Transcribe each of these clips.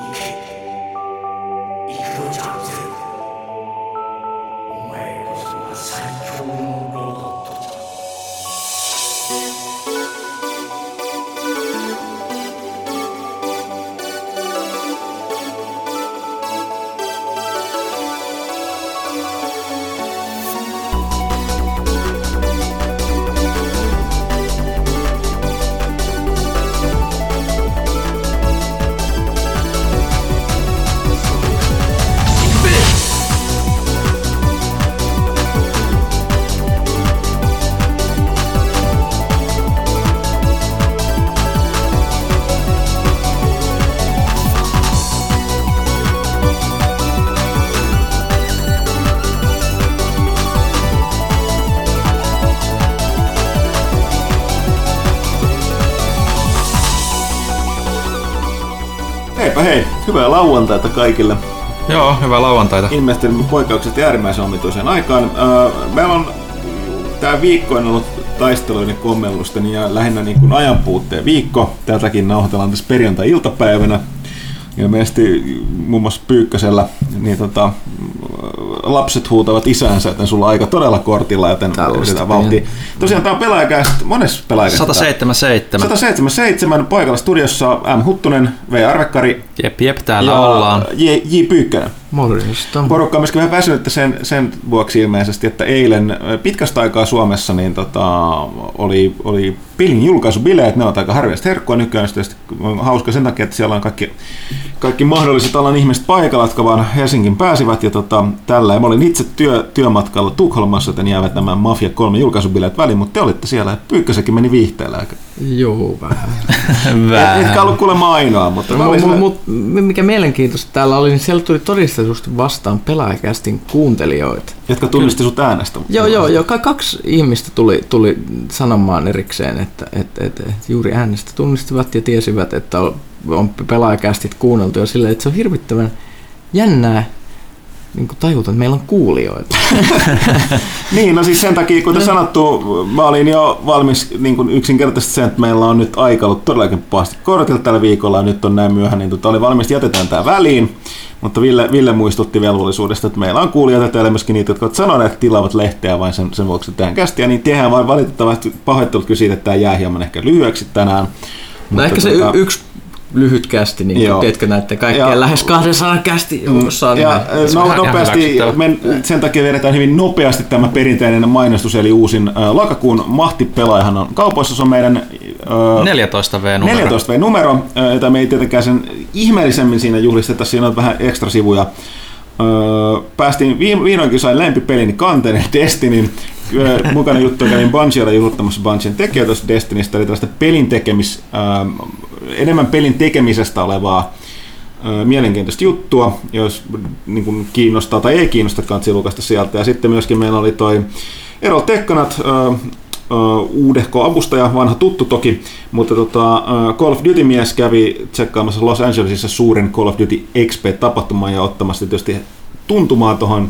Yeah. Lauantaita kaikille. Joo, hyvää lauantaita. Ilmeisesti poikkeukset äärimmäisen omituiseen aikaan. Öö, meillä on tämä viikko on ollut taisteluiden kommellusten ja lähinnä niin kuin ajanpuutteen viikko. Tätäkin nauhoitellaan tässä perjantai-iltapäivänä. Ilmeisesti muun muassa Pyykkösellä niin tota, lapset huutavat isänsä, että sulla on aika todella kortilla, joten yritetään vauhtia. Tosiaan tämä on pelaajakästä, monessa pelaajakästä? 177. 177, paikalla studiossa M. Huttunen, V. Arvekkari. Jep, jep, täällä ja ollaan. J. J. Pyykkönen. Morjesta. Porukka on myöskin vähän väsynyttä sen, sen vuoksi ilmeisesti, että eilen pitkästä aikaa Suomessa niin tota, oli, oli pelin julkaisubileet, ne on aika harvinaista herkkua nykyään, tietysti on hauska sen takia, että siellä on kaikki, kaikki mahdolliset alan ihmiset paikalla, jotka vaan Helsingin pääsivät ja tota, tällä. Ja mä olin itse työ, työmatkalla Tukholmassa, joten jäävät nämä Mafia 3 julkaisubileet väliin, mutta te olitte siellä, Pyykkösekin meni viihteellä. Eikä? Joo, vähän. Vähän. Etkä ollut kuulemma ainoa, mutta mä No, olin mu, siellä- mu, mikä mielenkiintoista täällä oli, niin siellä tuli todistetusti vastaan pelaajakästin kuuntelijoita. jotka tunnisti sut äänestä. Joo, joo, joo. ka- Kaksi ihmistä tuli, tuli sanomaan erikseen, että, että, että, että juuri äänestä tunnistivat ja tiesivät, että on- on pelaajakästit kuunneltu ja silleen, että se on hirvittävän jännää niin kuin tajuta, että meillä on kuulijoita. Niin, no siis sen takia, kuten sanottu, mä olin jo valmis niin kuin yksinkertaisesti sen, että meillä on nyt aika ollut todellakin pahasti kortilla tällä viikolla ja nyt on näin myöhään, niin tota, oli valmis, että jätetään tämä väliin. Mutta Ville, Ville muistutti velvollisuudesta, että meillä on kuulijoita täällä myöskin niitä, jotka ovat sanoneet, että tilaavat lehteä vain sen, sen vuoksi, että tehdään kästiä, niin tehdään vain valitettavasti pahoittelut kyllä siitä, että tämä jää hieman ehkä lyhyeksi tänään. No ehkä se tota- y- yksi lyhyt kästi, niin Joo. kuin, tiedätkö näette kaikkea Ja- lähes 200 kästi joukossa on. Ja no, nopeasti, men, sen takia vedetään hyvin nopeasti tämä perinteinen mainostus, eli uusin äh, lokakuun mahtipelaajahan on kaupoissa, se on meidän äh, 14 V-numero. 14 V-numero, äh, jota me ei tietenkään sen ihmeellisemmin siinä juhlisteta, siinä on vähän ekstra sivuja. Päästiin, vihdoinkin sain lempipelini kanteen, Destinin. Öö, mukana juttu kävin Bungiella juhlittamassa Bungien tekijä tuosta Destinistä, eli tällaista pelin tekemis, enemmän pelin tekemisestä olevaa mielenkiintoista juttua, jos niin kuin kiinnostaa tai ei kiinnosta, kannattaa lukasta sieltä. Ja sitten myöskin meillä oli toi Erol Tekkanat, uudehko avustaja, vanha tuttu toki, mutta tota, Call of Duty-mies kävi tsekkaamassa Los Angelesissa suuren Call of Duty XP-tapahtuman ja ottamassa tietysti tuntumaa tuohon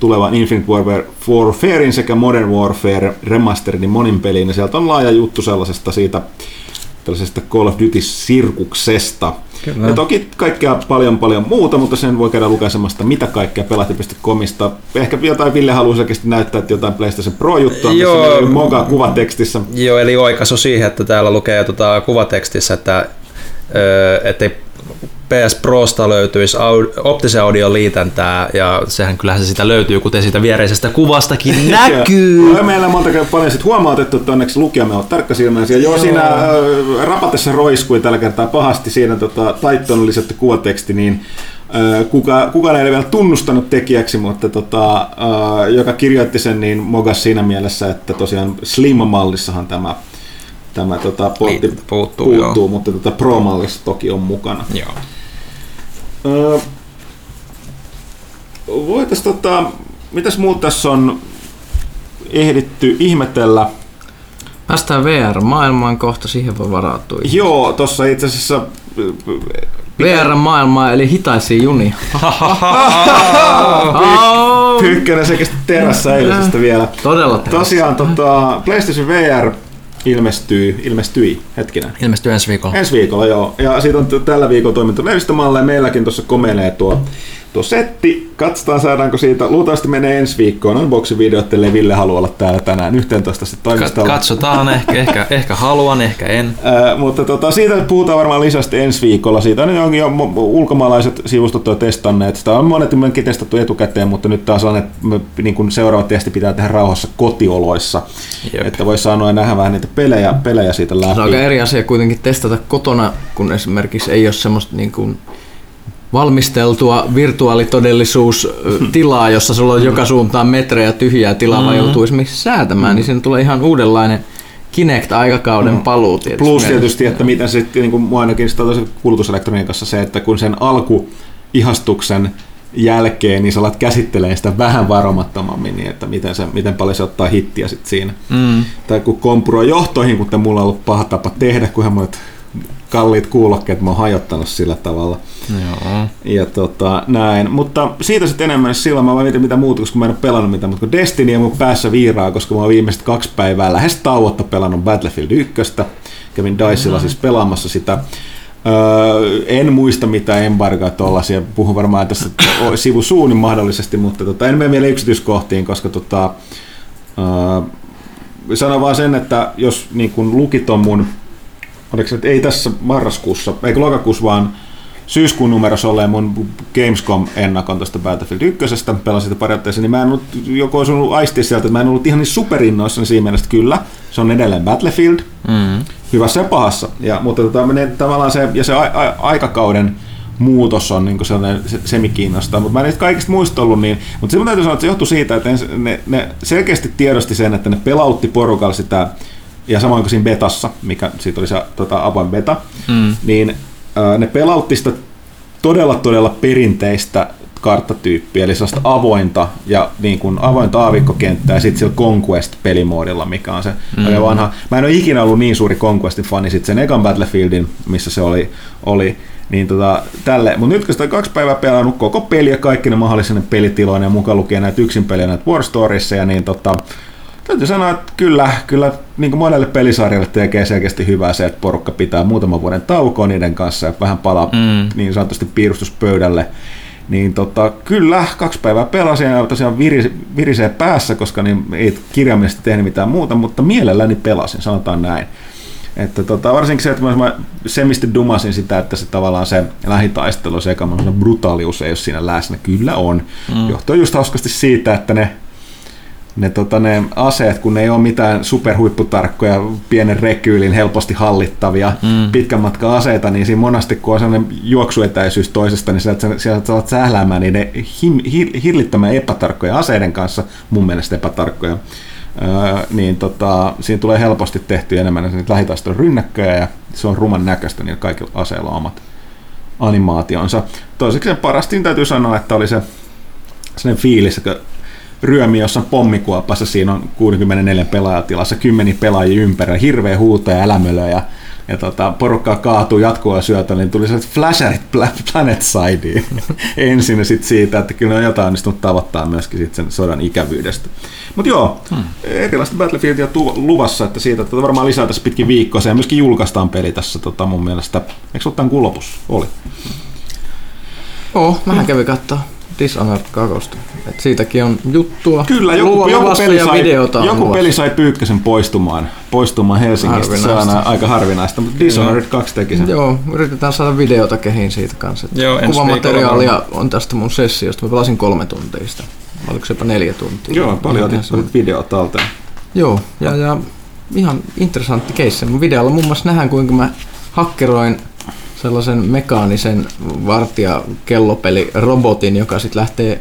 tulevan Infinite Warfare, Warfarein sekä Modern Warfare Remasteredin monin peliin, ja sieltä on laaja juttu sellaisesta siitä tällaisesta Call of Duty-sirkuksesta. Kyllä. Ja toki kaikkea paljon paljon muuta, mutta sen voi käydä lukemasta mitä kaikkea pelahti.comista. Ehkä jotain Ville haluaa selkeästi näyttää, että jotain PlayStation Pro-juttua, missä Joo. oli Moga kuvatekstissä. Joo, eli oikaisu siihen, että täällä lukee tota kuvatekstissä, että ettei PS Prosta löytyisi optisen audion liitäntää, ja sehän kyllähän se sitä löytyy, kuten siitä viereisestä kuvastakin näkyy. Ja meillä on monta kertaa paljon sit huomautettu, että onneksi lukijamme ovat tarkkasilmäisiä. Joo, siinä ö, rapatessa roiskui tällä kertaa pahasti siinä tota, taittoon on lisätty kuvateksti, niin ö, kuka, kukaan ei ole vielä tunnustanut tekijäksi, mutta tota, ö, joka kirjoitti sen, niin mogas siinä mielessä, että tosiaan Slim-mallissahan tämä tämä tota, portti Liitäntä puuttuu, puuttuu joo. mutta tota Pro-mallissa toki on mukana. Joo. Öö, voitais tota, mitäs muuta tässä on ehditty ihmetellä? Päästään VR-maailmaan kohta, siihen voi varautua. Joo, tossa itse asiassa VR-maailmaa, eli hitaisia junia. Pyykkönen sekä terässä eilisestä vielä. Todella terässä. Tosiaan tota, PlayStation VR ilmestyy, ilmestyi, hetkinen. Ilmestyy ensi viikolla. Ensi viikolla, joo. Ja siitä on tällä viikolla toimittu lehdistömalle ja meilläkin tuossa komeilee tuo, tuo setti. Katsotaan saadaanko siitä. Luultavasti menee ensi viikkoon. Unboxing-videot, ellei Ville halua olla täällä tänään 11 sitten Ka- toimistolla. katsotaan, ehkä, ehkä, ehkä haluan, ehkä en. Ää, mutta tota, siitä puhutaan varmaan lisästi ensi viikolla. Siitä on jo ulkomaalaiset sivustot jo testanneet. Sitä on monet myöskin testattu etukäteen, mutta nyt taas on, että me- niin kuin seuraava testi pitää tehdä rauhassa kotioloissa. Jep. Että voi sanoa ja nähdä vähän niitä pelejä, pelejä siitä Se on aika läpi. eri asia kuitenkin testata kotona, kun esimerkiksi ei ole semmoista niin kuin valmisteltua virtuaalitodellisuustilaa, jossa sulla on joka suuntaan metrejä tyhjää tilaa, vaan joutuu esimerkiksi säätämään, niin siinä tulee ihan uudenlainen Kinect-aikakauden paluu tietysti. Plus tietysti, että miten se sitten, niin kuin mua ainakin kulutuselektroniikassa se, että kun sen alkuihastuksen jälkeen, niin sä alat käsittelemään sitä vähän varomattomammin, niin että miten, se, miten paljon se ottaa hittiä sitten siinä. Mm. Tai kun kompuroi johtoihin, kuten mulla on ollut paha tapa tehdä, kunhan mulla kalliit kuulokkeet mä oon hajottanut sillä tavalla. Joo. Ja tota, näin. Mutta siitä sitten enemmän silloin mä vaan mietin mitä muuta, koska mä en ole pelannut mitään, mutta kun Destiny on mun päässä viiraa, koska mä oon viimeiset kaksi päivää lähes tauotta pelannut Battlefield 1. Kävin Dicella siis pelaamassa sitä. Öö, en muista mitä embargoa tollasia, puhun varmaan tässä sivusuunin mahdollisesti, mutta tota, en mene vielä yksityiskohtiin, koska tota, öö, sanon vaan sen, että jos niin kun lukit on mun oliko se, että ei tässä marraskuussa, eikö lokakuussa, vaan syyskuun numerossa olleen mun Gamescom-ennakon tuosta Battlefield 1, pelasin sitä periaatteessa, niin mä en ollut, joko olisi ollut aistia sieltä, että mä en ollut ihan niin superinnoissani siinä mielessä, että kyllä, se on edelleen Battlefield, Mm. hyvässä ja pahassa, ja, mutta tota, menee tavallaan se, ja se a, a, aikakauden muutos on niin sellainen se, semi-kiinnostaa, mutta mä en niistä kaikista muista ollut niin, mutta se täytyy sanoa, että se johtui siitä, että ne, ne, ne selkeästi tiedosti sen, että ne pelautti porukalla sitä, ja samoin kuin siinä betassa, mikä siitä oli se tota, avoin beta, Mm. niin ää, ne pelautti sitä todella todella perinteistä karttatyyppiä, eli sellaista avointa ja niin kuin avointa aavikkokenttää ja sitten sillä Conquest-pelimoodilla, mikä on se mm. mm vanha. Mä en ole ikinä ollut niin suuri Conquestin fani sitten sen ekan Battlefieldin, missä se oli, oli niin tota, tälle. Mutta nyt kun sitä on kaksi päivää pelannut koko peli ja kaikki ne mahdollisen pelitiloinen ja mukaan lukien näitä yksin peliä, näitä War Storiesia, niin tota, Täytyy sanoa, että kyllä, kyllä niin kuin monelle pelisarjalle tekee selkeästi hyvää se, että porukka pitää muutaman vuoden taukoa niiden kanssa ja vähän palaa Mm. niin sanotusti piirustuspöydälle. Niin tota, kyllä, kaksi päivää pelasin ja tosiaan viris, virisee päässä, koska niin ei kirjaimellisesti tehnyt mitään muuta, mutta mielelläni pelasin, sanotaan näin. Että tota, varsinkin se, että mä, semisti dumasin sitä, että se tavallaan se lähitaistelu, se brutaalius ei ole siinä läsnä. Kyllä on. Mm. Johtuu just hauskasti siitä, että ne ne, tota, ne aseet, kun ne ei ole mitään superhuipputarkkoja, pienen rekyylin helposti hallittavia, mm. pitkän matkan aseita, niin siinä monasti kun on sellainen juoksuetäisyys toisesta, niin sieltä, sieltä saat sähläämään niiden him, hillittömän epätarkkoja aseiden kanssa, mun mielestä epätarkkoja, öö, niin tota, siinä tulee helposti tehty enemmän niitä lähitaistelun rynnäkköjä ja se on ruman näköistä, niin kaikilla aseilla on omat animaationsa. Toiseksi parastin täytyy sanoa, että oli se sellainen fiilis, että ryömi jossain pommikuopassa, siinä on 64 pelaajatilassa, kymmeni pelaajia ympärillä, hirveä huuto ja älämölö ja, ja tota, porukkaa kaatuu jatkuvaa syötä, niin tuli sellaiset flasherit Planet Sideen ensin ja sitten siitä, että kyllä ne on jotain onnistunut tavoittaa myöskin sit sen sodan ikävyydestä. Mutta joo, hmm. erilaista Battlefieldia tu- luvassa, että siitä että varmaan lisää tässä pitkin viikkoa, ja myöskin julkaistaan peli tässä tota, mun mielestä. Eikö se ole tämän kuun lopussa? Oli. Oo, mähän kävin katsoa Dishonored 2. Et siitäkin on juttua. Kyllä, joku, joku, peli, sai, videota joku peli sai Pyykkösen poistumaan, poistumaan Helsingistä. Se on aika harvinaista, mutta Dishonored 2 teki sen. Joo, yritetään saada videota kehiin siitä kanssa. Joo, Kuvamateriaalia on tästä mun sessiosta. Mä pelasin kolme tuntia sitä. Oliko se jopa neljä tuntia? Joo, paljon otit video talteen. Joo, ja, ja ihan interessantti keissi. Mun videolla muun muassa nähdään, kuinka mä hakkeroin sellaisen mekaanisen vartija-kellopeli robotin, joka sitten lähtee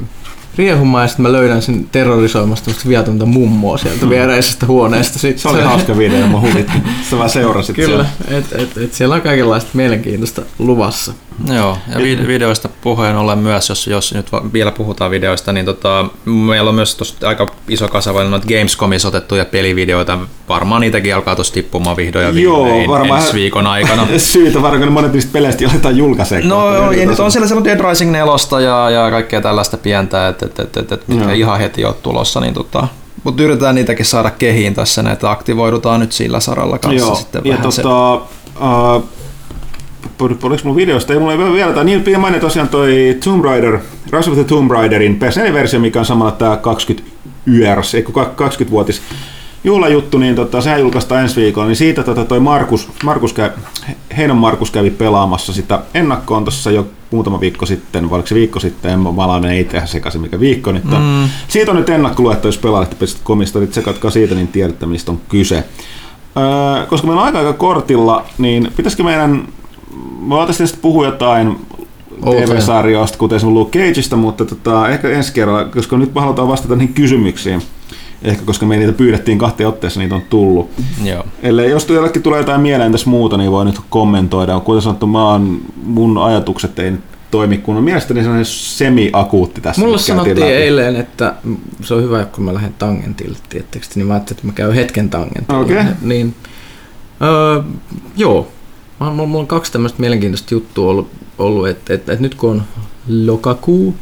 riehumaan ja sitten mä löydän sen terrorisoimasta viatonta mummoa sieltä viereisestä huoneesta. Sit Se oli hauska video, mä huvitti. Sä vaan seurasit Kyllä, siellä. et, et, et siellä on kaikenlaista mielenkiintoista luvassa. Joo, ja vi- videoista puheen ollen myös, jos, jos nyt va- vielä puhutaan videoista, niin tota, meillä on myös tosta aika iso kasavainen noita Gamescomissa otettuja pelivideoita. Varmaan niitäkin alkaa tuossa tippumaan vihdoin ja Joo, viimein varmaan- ensi viikon aikana. Syytä varmaan, kun monet niistä peleistä aletaan julkaisemaan. No joo, ja nyt on siellä semmoinen Dead Rising 4 ja, ja kaikkea tällaista pientä, että et, et, et, et, mitkä Joo. ihan heti on tulossa, niin tota, Mutta yritetään niitäkin saada kehiin tässä, että aktivoidutaan nyt sillä saralla kanssa Joo, sitten ja vähän se. tota, uh, oliko mulla videosta, ei mulla ei vielä, tai niin piti mainita tosiaan toi Tomb Raider, Rise of the Tomb Raiderin PS4-versio, mikä on samalla tämä 20 YRS, eikö 20-vuotis juhlajuttu, niin tota, sehän julkaistaan ensi viikolla, niin siitä tota, toi Markus, Markus käy, Heinon Markus kävi pelaamassa sitä ennakkoon tuossa jo muutama viikko sitten, vai oliko se viikko sitten, en mä alan ei tehdä sekaisin mikä viikko, niin mm. siitä on nyt ennakkoluettu, jos pelaatte komista, niin tsekatkaa siitä, niin tiedätte mistä on kyse. Öö, koska meillä on aika aika kortilla, niin pitäisikö meidän, me voitaisiin puhua jotain. TV-sarjoista, kuten esimerkiksi Luke Cageista, mutta tota, ehkä ensi kerralla, koska nyt me halutaan vastata niihin kysymyksiin, ehkä koska me niitä pyydettiin kahteen otteessa, niitä on tullut. Joo. Ellei, jos jollekin tulee jotain mieleen tässä muuta, niin voi nyt kommentoida. Kuten sanottu, mä oon, mun ajatukset ei toimi, kun on mielestäni sellainen semi-akuutti tässä. Käytiin sanottiin läpi. eilen, että se on hyvä, kun mä lähden tangentille, tiettekö, niin mä ajattelin, että mä käyn hetken tangentilla. Okei. Niin, öö, joo. Mulla, mulla on kaksi tämmöistä mielenkiintoista juttua ollut, ollut että et, et nyt kun on lokakuu,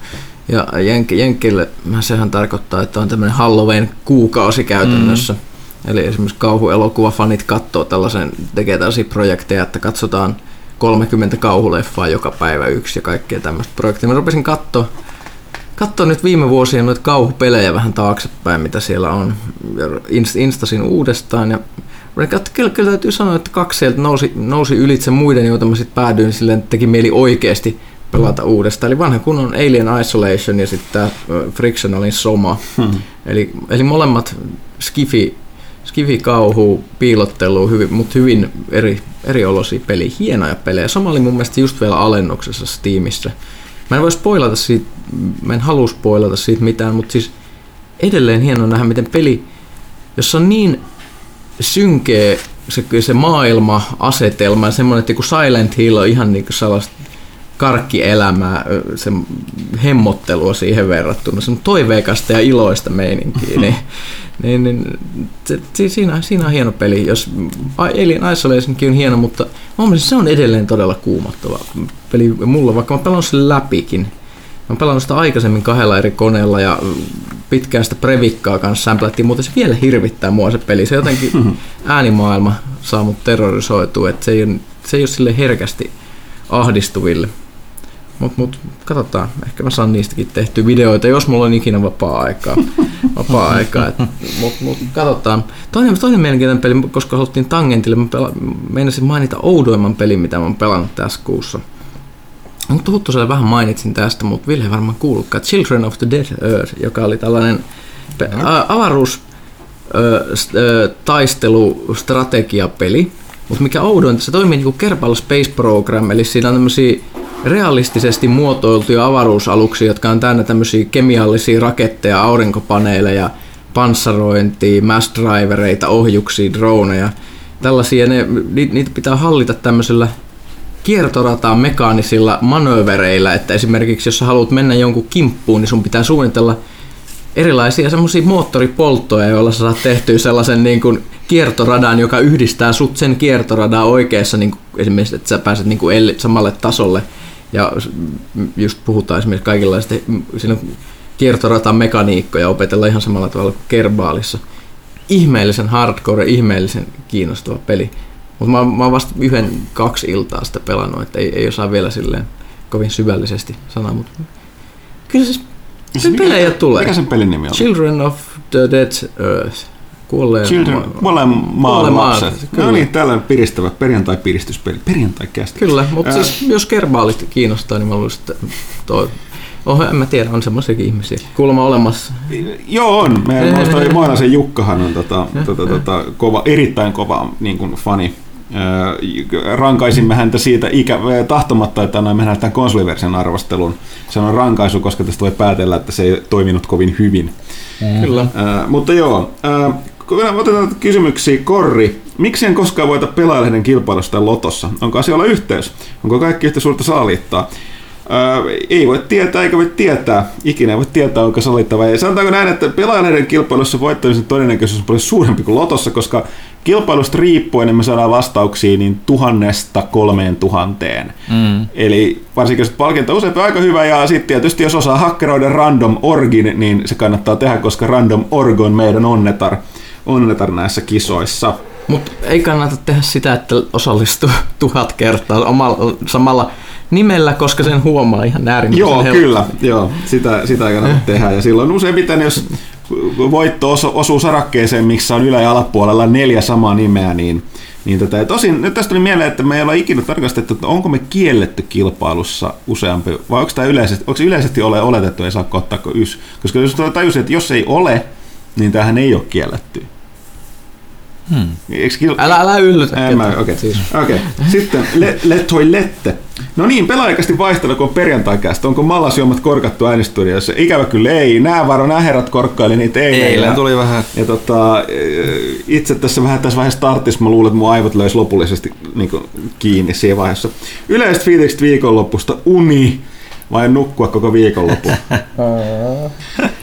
ja Jenk, Jenkille sehän tarkoittaa, että on tämmöinen Halloween kuukausi käytännössä. Mm. Eli esimerkiksi kauhuelokuvafanit katsoo tällaisen, tekee tällaisia projekteja, että katsotaan 30 kauhuleffaa joka päivä yksi ja kaikkea tämmöistä projekteja. Mä rupesin katsoa katsoa nyt viime vuosien noita kauhupelejä vähän taaksepäin, mitä siellä on. Instasin uudestaan ja kyllä, kyllä täytyy sanoa, että kaksi sieltä nousi, nousi ylitse muiden, joita mä sitten päädyin silleen, että teki mieli oikeasti pelata uudestaan. Eli vanha kunnon Alien Isolation ja sitten tämä Frictionalin Soma. Hmm. Eli, eli molemmat skifi, skifi kauhu, piilottelu, hyvin, mutta hyvin eri, eri olosia peliä, hienoja pelejä. Sama oli mun mielestä just vielä alennuksessa Steamissa. Mä en voi spoilata siitä, mä en halua spoilata siitä mitään, mutta siis edelleen hieno nähdä, miten peli, jossa on niin synkeä se, se maailma, asetelma ja semmoinen, että kun Silent Hill on ihan niin kuin sellaista karkkielämää, se hemmottelua siihen verrattuna, se on toiveikasta ja iloista meininkiä, niin, niin, niin se, si- siinä, siinä on hieno peli. Jos Alien Isolationkin on hieno, mutta se on edelleen todella kuumottava peli mulla, vaikka mä pelannut sen läpikin. Mä oon pelannut sitä aikaisemmin kahdella eri koneella ja pitkään sitä previkkaa kanssa sämplättiin, mutta se vielä hirvittää mua se peli. Se jotenkin äänimaailma saa mut terrorisoitua, että se ei, se ei ole sille herkästi ahdistuville. Mutta mut, katsotaan, ehkä mä saan niistäkin tehtyä videoita, jos mulla on ikinä vapaa-aikaa. vapaa-aikaa. Mutta mut, katsotaan. Toinen, toinen mielenkiintoinen peli, koska haluttiin tangentille, mä pela, meinasin mainita oudoimman pelin, mitä mä oon pelannut tässä kuussa. Mutta Huttuselle vähän mainitsin tästä, mutta Ville varmaan kuullutkaan. Children of the Dead Earth, joka oli tällainen pe- a- avaruus ö, st- ö, taistelu strategiapeli, mutta mikä oudointa, se toimii niinku Kerbal Space Program, eli siinä on tämmöisiä realistisesti muotoiltuja avaruusaluksia, jotka on täynnä tämmöisiä kemiallisia raketteja, aurinkopaneeleja, panssarointia, mass drivereita, ohjuksia, droneja. Tällaisia, ne, ni- niitä pitää hallita tämmöisellä kiertorataan mekaanisilla manövereillä, että esimerkiksi jos sä haluat mennä jonkun kimppuun, niin sun pitää suunnitella erilaisia semmoisia moottoripolttoja, joilla sä saat tehtyä sellaisen niin kuin kiertoradan, joka yhdistää sut sen kiertoradan oikeassa, niin kuin esimerkiksi, että sä pääset niin kuin samalle tasolle. Ja just puhutaan esimerkiksi kaikenlaista, siinä kiertoratan mekaniikkoja opetella ihan samalla tavalla kuin Kerbaalissa. Ihmeellisen hardcore, ihmeellisen kiinnostava peli. Mutta mä, mä oon vasta yhden, kaksi iltaa sitä pelannut, että ei, ei osaa vielä silleen kovin syvällisesti sanoa, mutta kyllä se Siis mikä- pelejä tulee. Mikä sen pelin nimi on? Children of the Dead Earth. Kuolleen Children, ma- kuolleen maan Kuolleen maan, lapset. kyllä. No niin, tällä piristävä perjantai-piristyspeli. Perjantai-kästi. Kyllä, mutta Ää. siis jos kerbaalit kiinnostaa, niin mä luulisin, että toi, oh, en mä tiedä, on semmoisiakin ihmisiä kuulemma olemassa. Joo on. Meidän muista toi Moinasen Jukkahan on tota, tota, tota, kova, erittäin kova niin kuin fani. Rankaisimme häntä siitä ikä, tahtomatta, että annoimme hänelle tämän konsoliversion arvostelun. Se on rankaisu, koska tästä voi päätellä, että se ei toiminut kovin hyvin. Kyllä. Ää, mutta joo, vielä otetaan kysymyksiä. Korri, miksi en koskaan voita pelaajalehden kilpailusta lotossa? Onko asioilla yhteys? Onko kaikki yhtä suurta saaliittaa? Öö, ei voi tietää eikä voi tietää. Ikinä ei voi tietää, onko salittava. Ja sanotaanko näin, että pelaajan kilpailussa voittamisen todennäköisyys on paljon suurempi kuin lotossa, koska kilpailusta riippuen me saadaan vastauksia niin tuhannesta kolmeen tuhanteen. Mm. Eli varsinkin jos palkinto on usein aika hyvä ja sitten tietysti jos osaa hakkeroida random orgin, niin se kannattaa tehdä, koska random org on meidän onnetar, onnetar näissä kisoissa. Mutta ei kannata tehdä sitä, että osallistuu tuhat kertaa omalla, samalla nimellä, koska sen huomaa ihan äärimmäisen Joo, helppo. kyllä. Joo, sitä, sitä ei kannata tehdä. Ja silloin useimmiten, jos voitto osuu sarakkeeseen, missä on ylä- ja alapuolella neljä samaa nimeä, niin, niin tätä. Ja tosin nyt tästä tuli mieleen, että me ei olla ikinä tarkastettu, että onko me kielletty kilpailussa useampi, vai onko tämä yleisesti, onko yleisesti ole oletettu, ei saa ottaa kuin ys. Koska jos tajusin, että jos ei ole, niin tähän ei ole kielletty. Hmm. Kil... Älä, älä yllytä. Okei. Okay. Siis. Okay. Sitten le, le toilette. No niin, pelaajaikasti vaihtelu, kun on perjantaikästä. Onko mallasjuomat korkattu äänestudiossa? Ikävä kyllä ei. Nää varo, nää herrat korkkaili niitä eilen. Eilen tuli vähän. Ja tota, itse tässä vähän tässä vaiheessa startissa, mä luulen, että mun aivot löysi lopullisesti niin kiinni siinä vaiheessa. Yleiset fiilikset viikonloppusta. Uni vai nukkua koko viikonloppu?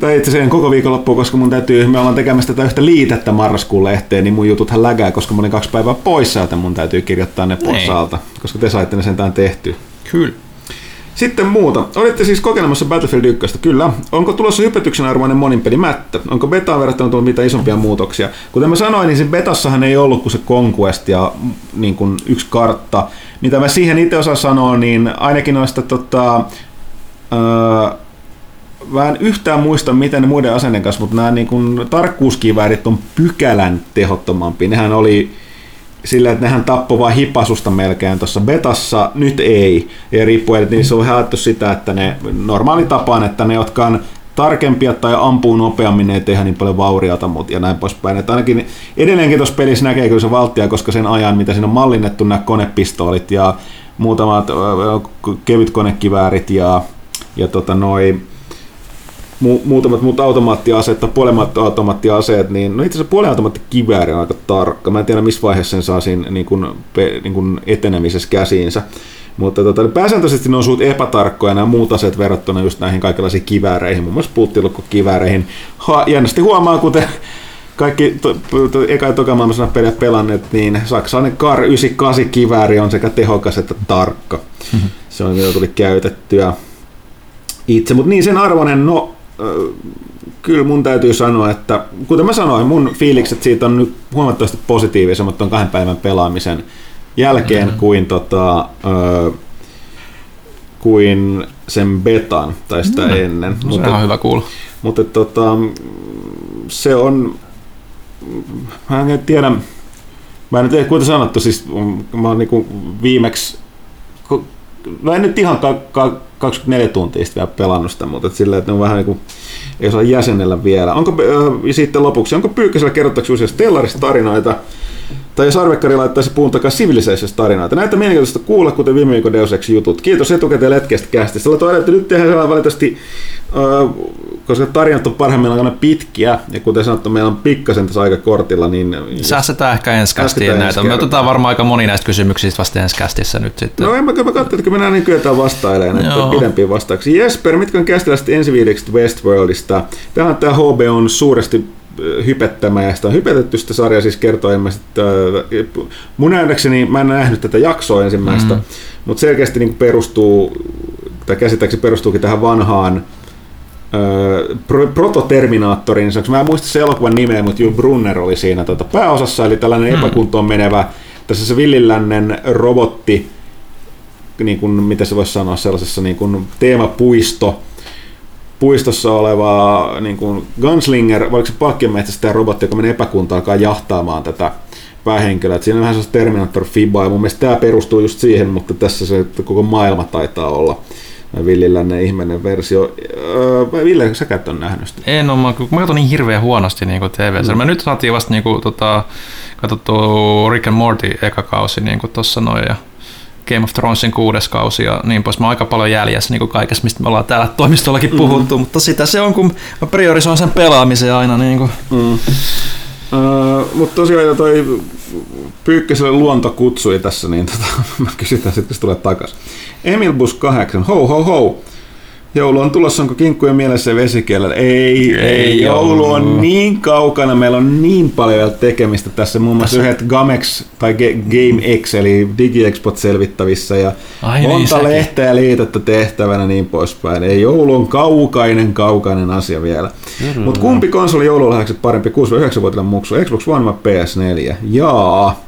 tai itse asiassa koko viikonloppu, koska mun täytyy, me ollaan tekemässä tätä yhtä liitettä marraskuun lehteen, niin mun jututhan lägää, koska mä olin kaksi päivää poissa, joten mun täytyy kirjoittaa ne pois niin. alta, koska te saitte ne sentään tehty. Kyllä. Sitten muuta. Olitte siis kokeilemassa Battlefield 1. Kyllä. Onko tulossa hypetyksen arvoinen monin peli mättä? Onko betaan verrattuna tullut mitä isompia muutoksia? Kuten mä sanoin, niin se betassahan ei ollut kuin se Conquest ja niin kuin yksi kartta. Mitä mä siihen itse osaan sanoa, niin ainakin noista tota, öö, mä en yhtään muista, miten ne muiden aseiden kanssa, mutta nämä niin kuin, tarkkuuskiväärit on pykälän tehottomampi. Nehän oli sillä, että nehän tappoi vain hipasusta melkein tuossa betassa, nyt ei. Ja riippuen, että niissä on haettu sitä, että ne normaali tapaan, että ne, jotka on tarkempia tai ampuu nopeammin, ne ei tehdä niin paljon vauriota mut, ja näin poispäin. Että ainakin edelleenkin tuossa pelissä näkee kyllä se valtia, koska sen ajan, mitä siinä on mallinnettu, nämä konepistoolit ja muutamat kevyt konekiväärit ja, ja tota noin mu- muutamat muut automaattiaseet tai puoliautomaattiaseet, niin no itse asiassa puoliautomaattikivääri on aika tarkka. Mä en tiedä, missä vaiheessa sen saa siinä niin kuin, pe, niin kuin etenemisessä käsiinsä. Mutta tota, pääsääntöisesti ne on suut epätarkkoja nämä muut aseet verrattuna just näihin kaikenlaisiin kivääreihin, muun muassa puuttilukkokivääreihin. Ha, jännästi huomaa, kuten kaikki to, to, eka ja toka maailmassa pelejä pelanneet, niin saksalainen Kar 98 kivääri on sekä tehokas että tarkka. Mm-hmm. Se on mitä tuli käytettyä itse, mutta niin sen arvoinen, no kyllä mun täytyy sanoa, että kuten mä sanoin, mun fiilikset siitä on nyt huomattavasti positiivisemmat on kahden päivän pelaamisen jälkeen mm-hmm. kuin, tota, ö, kuin sen betan tai sitä mm-hmm. ennen. Se mutta, on hyvä kuulla. Mutta tota, se on, mä en tiedä, mä en tiedä kuten sanottu, siis mä oon niinku viimeksi, mä en nyt ihan ka, ka, 24 tuntia sitten vielä pelannut sitä, mutta et sillä, että ne on vähän niin kuin, ei osaa jäsenellä vielä. Onko, äh, sitten lopuksi, onko Pyykkäsellä kerrottaksi uusia Stellarista tarinoita, tai jos Arvekkari laittaisi puun takaisin Civilizationista tarinoita. Näitä mielenkiintoista kuulla, kuten viime viikon Deus Ex jutut. Kiitos etukäteen letkeästä kästistä. Sillä että nyt tehdään sellainen valitettavasti, äh, koska tarinat on parhaimmillaan aika pitkiä, ja kuten sanottu, meillä on pikkasen tässä aika kortilla, niin... Säästetään ehkä ensi näitä. Me otetaan varmaan aika moni näistä kysymyksistä vasta ensi kästissä nyt sitten. No en mä, mä katsoin, että mennään niin kyetään vastailemaan näitä pidempiä vastauksia. Jesper, mitkä on käsitellästi ensi viideksi Westworldista? Tämä on tämä HB on suuresti hypettämä ja sitä on hypetetty sitä sarjaa siis kertoo ilmeisesti, äh, mun nähdäkseni, mä en nähnyt tätä jaksoa ensimmäistä, mm. mutta selkeästi niin perustuu, tai käsittääkseni perustuukin tähän vanhaan äh, pro, prototerminaattoriin, mä en muista se elokuvan nimeä, mutta Jules Brunner oli siinä tota, pääosassa, eli tällainen mm. epäkuntoon menevä, tässä se villilännen robotti, niin kuin, mitä se voisi sanoa, sellaisessa niin kuin teemapuisto, puistossa oleva niin kuin Gunslinger, vai oliko se palkkionmetsästä robotti, joka menee epäkuntaan, alkaa jahtaamaan tätä päähenkilöä. Siinä on vähän sellaista Terminator Fiba, ja mun mielestä tämä perustuu just siihen, mutta tässä se että koko maailma taitaa olla Villilläinen ihmeinen versio. Öö, Ville, sä et ole nähnyt sitä? En ole, mä, mä katson niin hirveän huonosti niin tv mm. Mä nyt saatiin vasta niin kuin, tota, katsottu Rick and Morty eka kausi niin tuossa noin, ja Game of Thronesin kuudes kausi ja niin pois. Mä oon aika paljon jäljessä niin kuin kaikessa, mistä me ollaan täällä toimistollakin mm. puhuttu, mutta sitä se on, kun mä priorisoin sen pelaamisen aina. Niin kuin. Mm. Uh, Mutta tosiaan toi Pyykköselle luonto kutsui tässä, niin tota, mä kysytään sitten, kun tulee takaisin. Emil Bus 8, ho ho ho. Joulu on tulossa, onko kinkkuja mielessä ja vesikielellä? Ei, ei, ei joulu on niin kaukana, meillä on niin paljon vielä tekemistä tässä, muun muassa yhdet Gamex tai Game X, eli DigiExpot selvittävissä. Ja Ai niin, monta niin, lehteä ja liitettä tehtävänä niin poispäin. Ei joulu on kaukainen, kaukainen asia vielä. Mutta kumpi konsoli joululahjaksi parempi 6-9-vuotiaan muksu, Xbox One vai PS4? Jaa,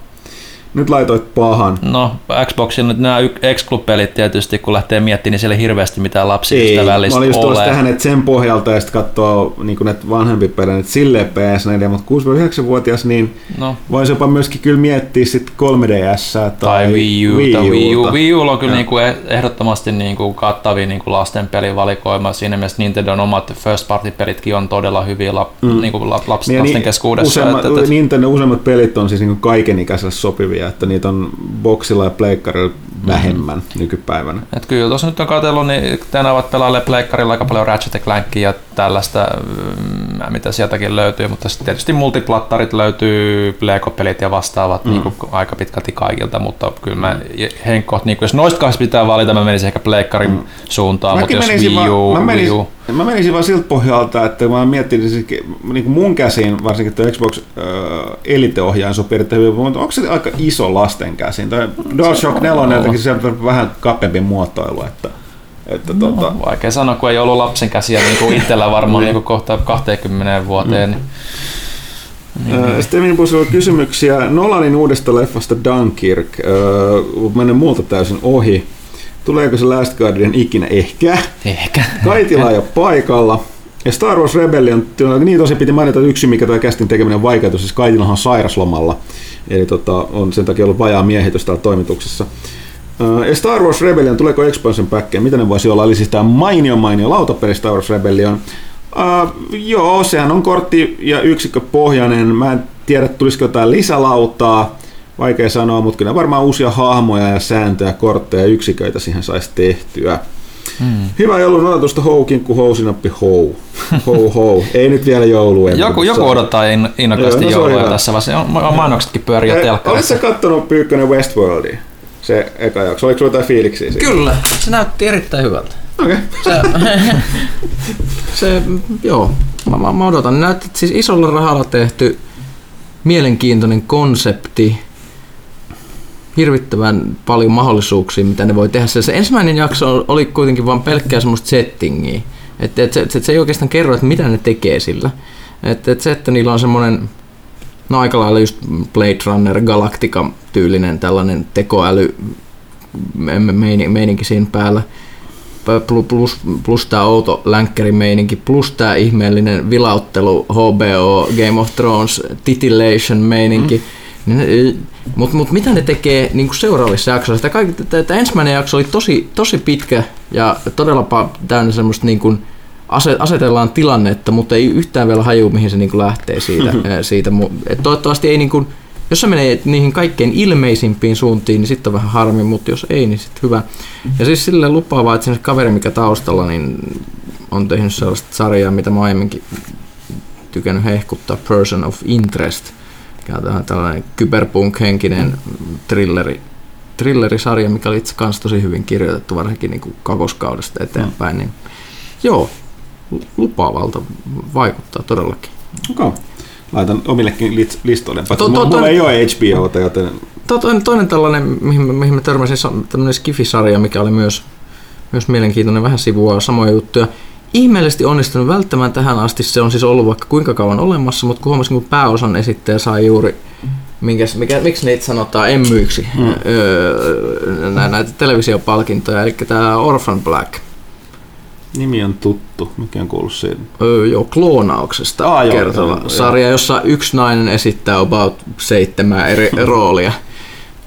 nyt laitoit pahan. No, Xboxin nyt nämä x pelit tietysti, kun lähtee miettimään, niin siellä ei hirveästi mitään lapsiystävällistä Ei, mä olin just tähän, että sen pohjalta ja sitten katsoo niin näitä vanhempi pelejä, että silleen PS4, mutta 6-9-vuotias, niin no. voisi jopa myöskin kyllä miettiä sitten 3DS tai, tai Wii U. Wii, Wii, U. Wii U on kyllä niin kuin ehdottomasti niin kuin kattavia niin kuin lasten pelivalikoima. Siinä mielessä Nintendon omat first party pelitkin on todella hyviä lap, mm. niin kuin laps, niin, lasten niin, keskuudessa. Useimmat, että, että, Nintendo useimmat pelit on siis niin kaikenikäiselle sopivia että niitä on boksilla ja pleikkarilla vähemmän mm-hmm. nykypäivänä. Et kyllä tuossa nyt on katsellut, niin tänään ovat pelaalle pleikkarilla aika paljon Ratchet Clankia ja tällaista, mm, mitä sieltäkin löytyy, mutta sitten tietysti multiplattarit löytyy, Lego-pelit ja vastaavat mm. niin kuin aika pitkälti kaikilta, mutta kyllä mä henkkoht, niin jos noista kahdesta pitää valita, mä menisin ehkä pleikkarin mm. suuntaan, Mäkin mutta jos Wii U, mä menisin, Wii U. Mä menisin vaan siltä pohjalta, että mä siis, niin kuin mun käsiin, varsinkin tuo Xbox äh, Elite-ohjaajan sopii erittäin hyvin, mutta onko se aika iso lasten käsiin? Toi DualShock 4 jotenkin se on vähän kapeampi muotoilu, että että no, tuota... Vaikea sanoa, kun ei ollut lapsen käsiä niin kuin itsellä varmaan niin kuin kohta 20 vuoteen. Niin... Niin, niin. Sitten minulla kysymyksiä Nolanin uudesta leffasta Dunkirk. Menen muulta täysin ohi. Tuleeko se Last Guardian ikinä? Ehkä. Ehkä. Kaitila jo paikalla. Ja Star Wars Rebellion, niin tosi piti mainita yksi, mikä tuo kästin tekeminen vaikeutus, siis Kaitilahan on sairaslomalla. Eli tota, on sen takia ollut vajaa miehitys täällä toimituksessa. Uh, Star Wars Rebellion, tuleeko expansion packkeen? Mitä ne voisi olla? Eli siis tämä mainio mainio lautapeli Star Wars Rebellion. Uh, joo, sehän on kortti- ja yksikköpohjainen. Mä en tiedä, tulisiko jotain lisälautaa. Vaikea sanoa, mutta kyllä varmaan uusia hahmoja ja sääntöjä, kortteja ja yksiköitä siihen saisi tehtyä. Hmm. Hyvä joulun odotusta houkinkku housinappi hou. Hou hou. Ei nyt vielä joulu. Joku, joku odottaa innokkaasti no joulua tässä vaiheessa. Mainoksetkin pyörii jo telkkarissa. Oletko kattonut Pyykkönen Westworldia? Se eka jakso. Oliko sulla jotain fiiliksiä siitä? Kyllä. Se näytti erittäin hyvältä. Okei. Okay. Se, se, joo. Mä, mä, mä odotan. Näyttää, siis isolla rahalla tehty mielenkiintoinen konsepti hirvittävän paljon mahdollisuuksia, mitä ne voi tehdä. Se, ensimmäinen jakso oli kuitenkin vain pelkkää semmoista settingiä. Että et, se, se ei oikeastaan kerro, että mitä ne tekee sillä. Että et se, että niillä on semmoinen, no aika lailla just Blade Runner Galactica-tyylinen tällainen tekoäly meininki siinä päällä. Plus, plus tämä outo meininki, plus tämä ihmeellinen vilauttelu, HBO, Game of Thrones, titillation meininki. Mm niin Mutta mut mitä ne tekee niin kuin seuraavissa jaksoissa? Tämä, tämä ensimmäinen jakso oli tosi, tosi pitkä ja todella täynnä semmoista niin kuin asetellaan tilannetta, mutta ei yhtään vielä haju, mihin se niin kuin lähtee siitä. siitä. Et toivottavasti ei, niin kuin, jos se menee niihin kaikkein ilmeisimpiin suuntiin, niin sitten on vähän harmi, mutta jos ei, niin sitten hyvä. Ja siis silleen lupaavaa, että se kaveri, mikä taustalla, niin on tehnyt sellaista sarjaa, mitä mä aiemminkin tykännyt hehkuttaa, Person of Interest – mikä on tällainen kyberpunk-henkinen trilleri, thrillerisarja, mikä oli itse kanssa tosi hyvin kirjoitettu, varsinkin niin kuin kakoskaudesta eteenpäin. Mm. Niin, joo, lupaavalta vaikuttaa todellakin. Okay. Laitan omillekin listoille. To, to, mulla ei ole HBO, joten... To, toinen, toinen tällainen, mihin, mihin mä törmäsin, tämmöinen Skifi-sarja, mikä oli myös, myös mielenkiintoinen, vähän sivua samoja juttuja ihmeellisesti onnistunut välttämään tähän asti. Se on siis ollut vaikka kuinka kauan olemassa, mutta kun huomasin, kun pääosan esittäjä sai juuri minkäs, mikä, miksi niitä sanotaan emmyiksi, mm. öö, näitä televisiopalkintoja, eli tämä Orphan Black. Nimi on tuttu, mikä on kuullut siitä? Öö, joo, kloonauksesta ah, kertova joo, sarja, joo. jossa yksi nainen esittää about seitsemän eri roolia.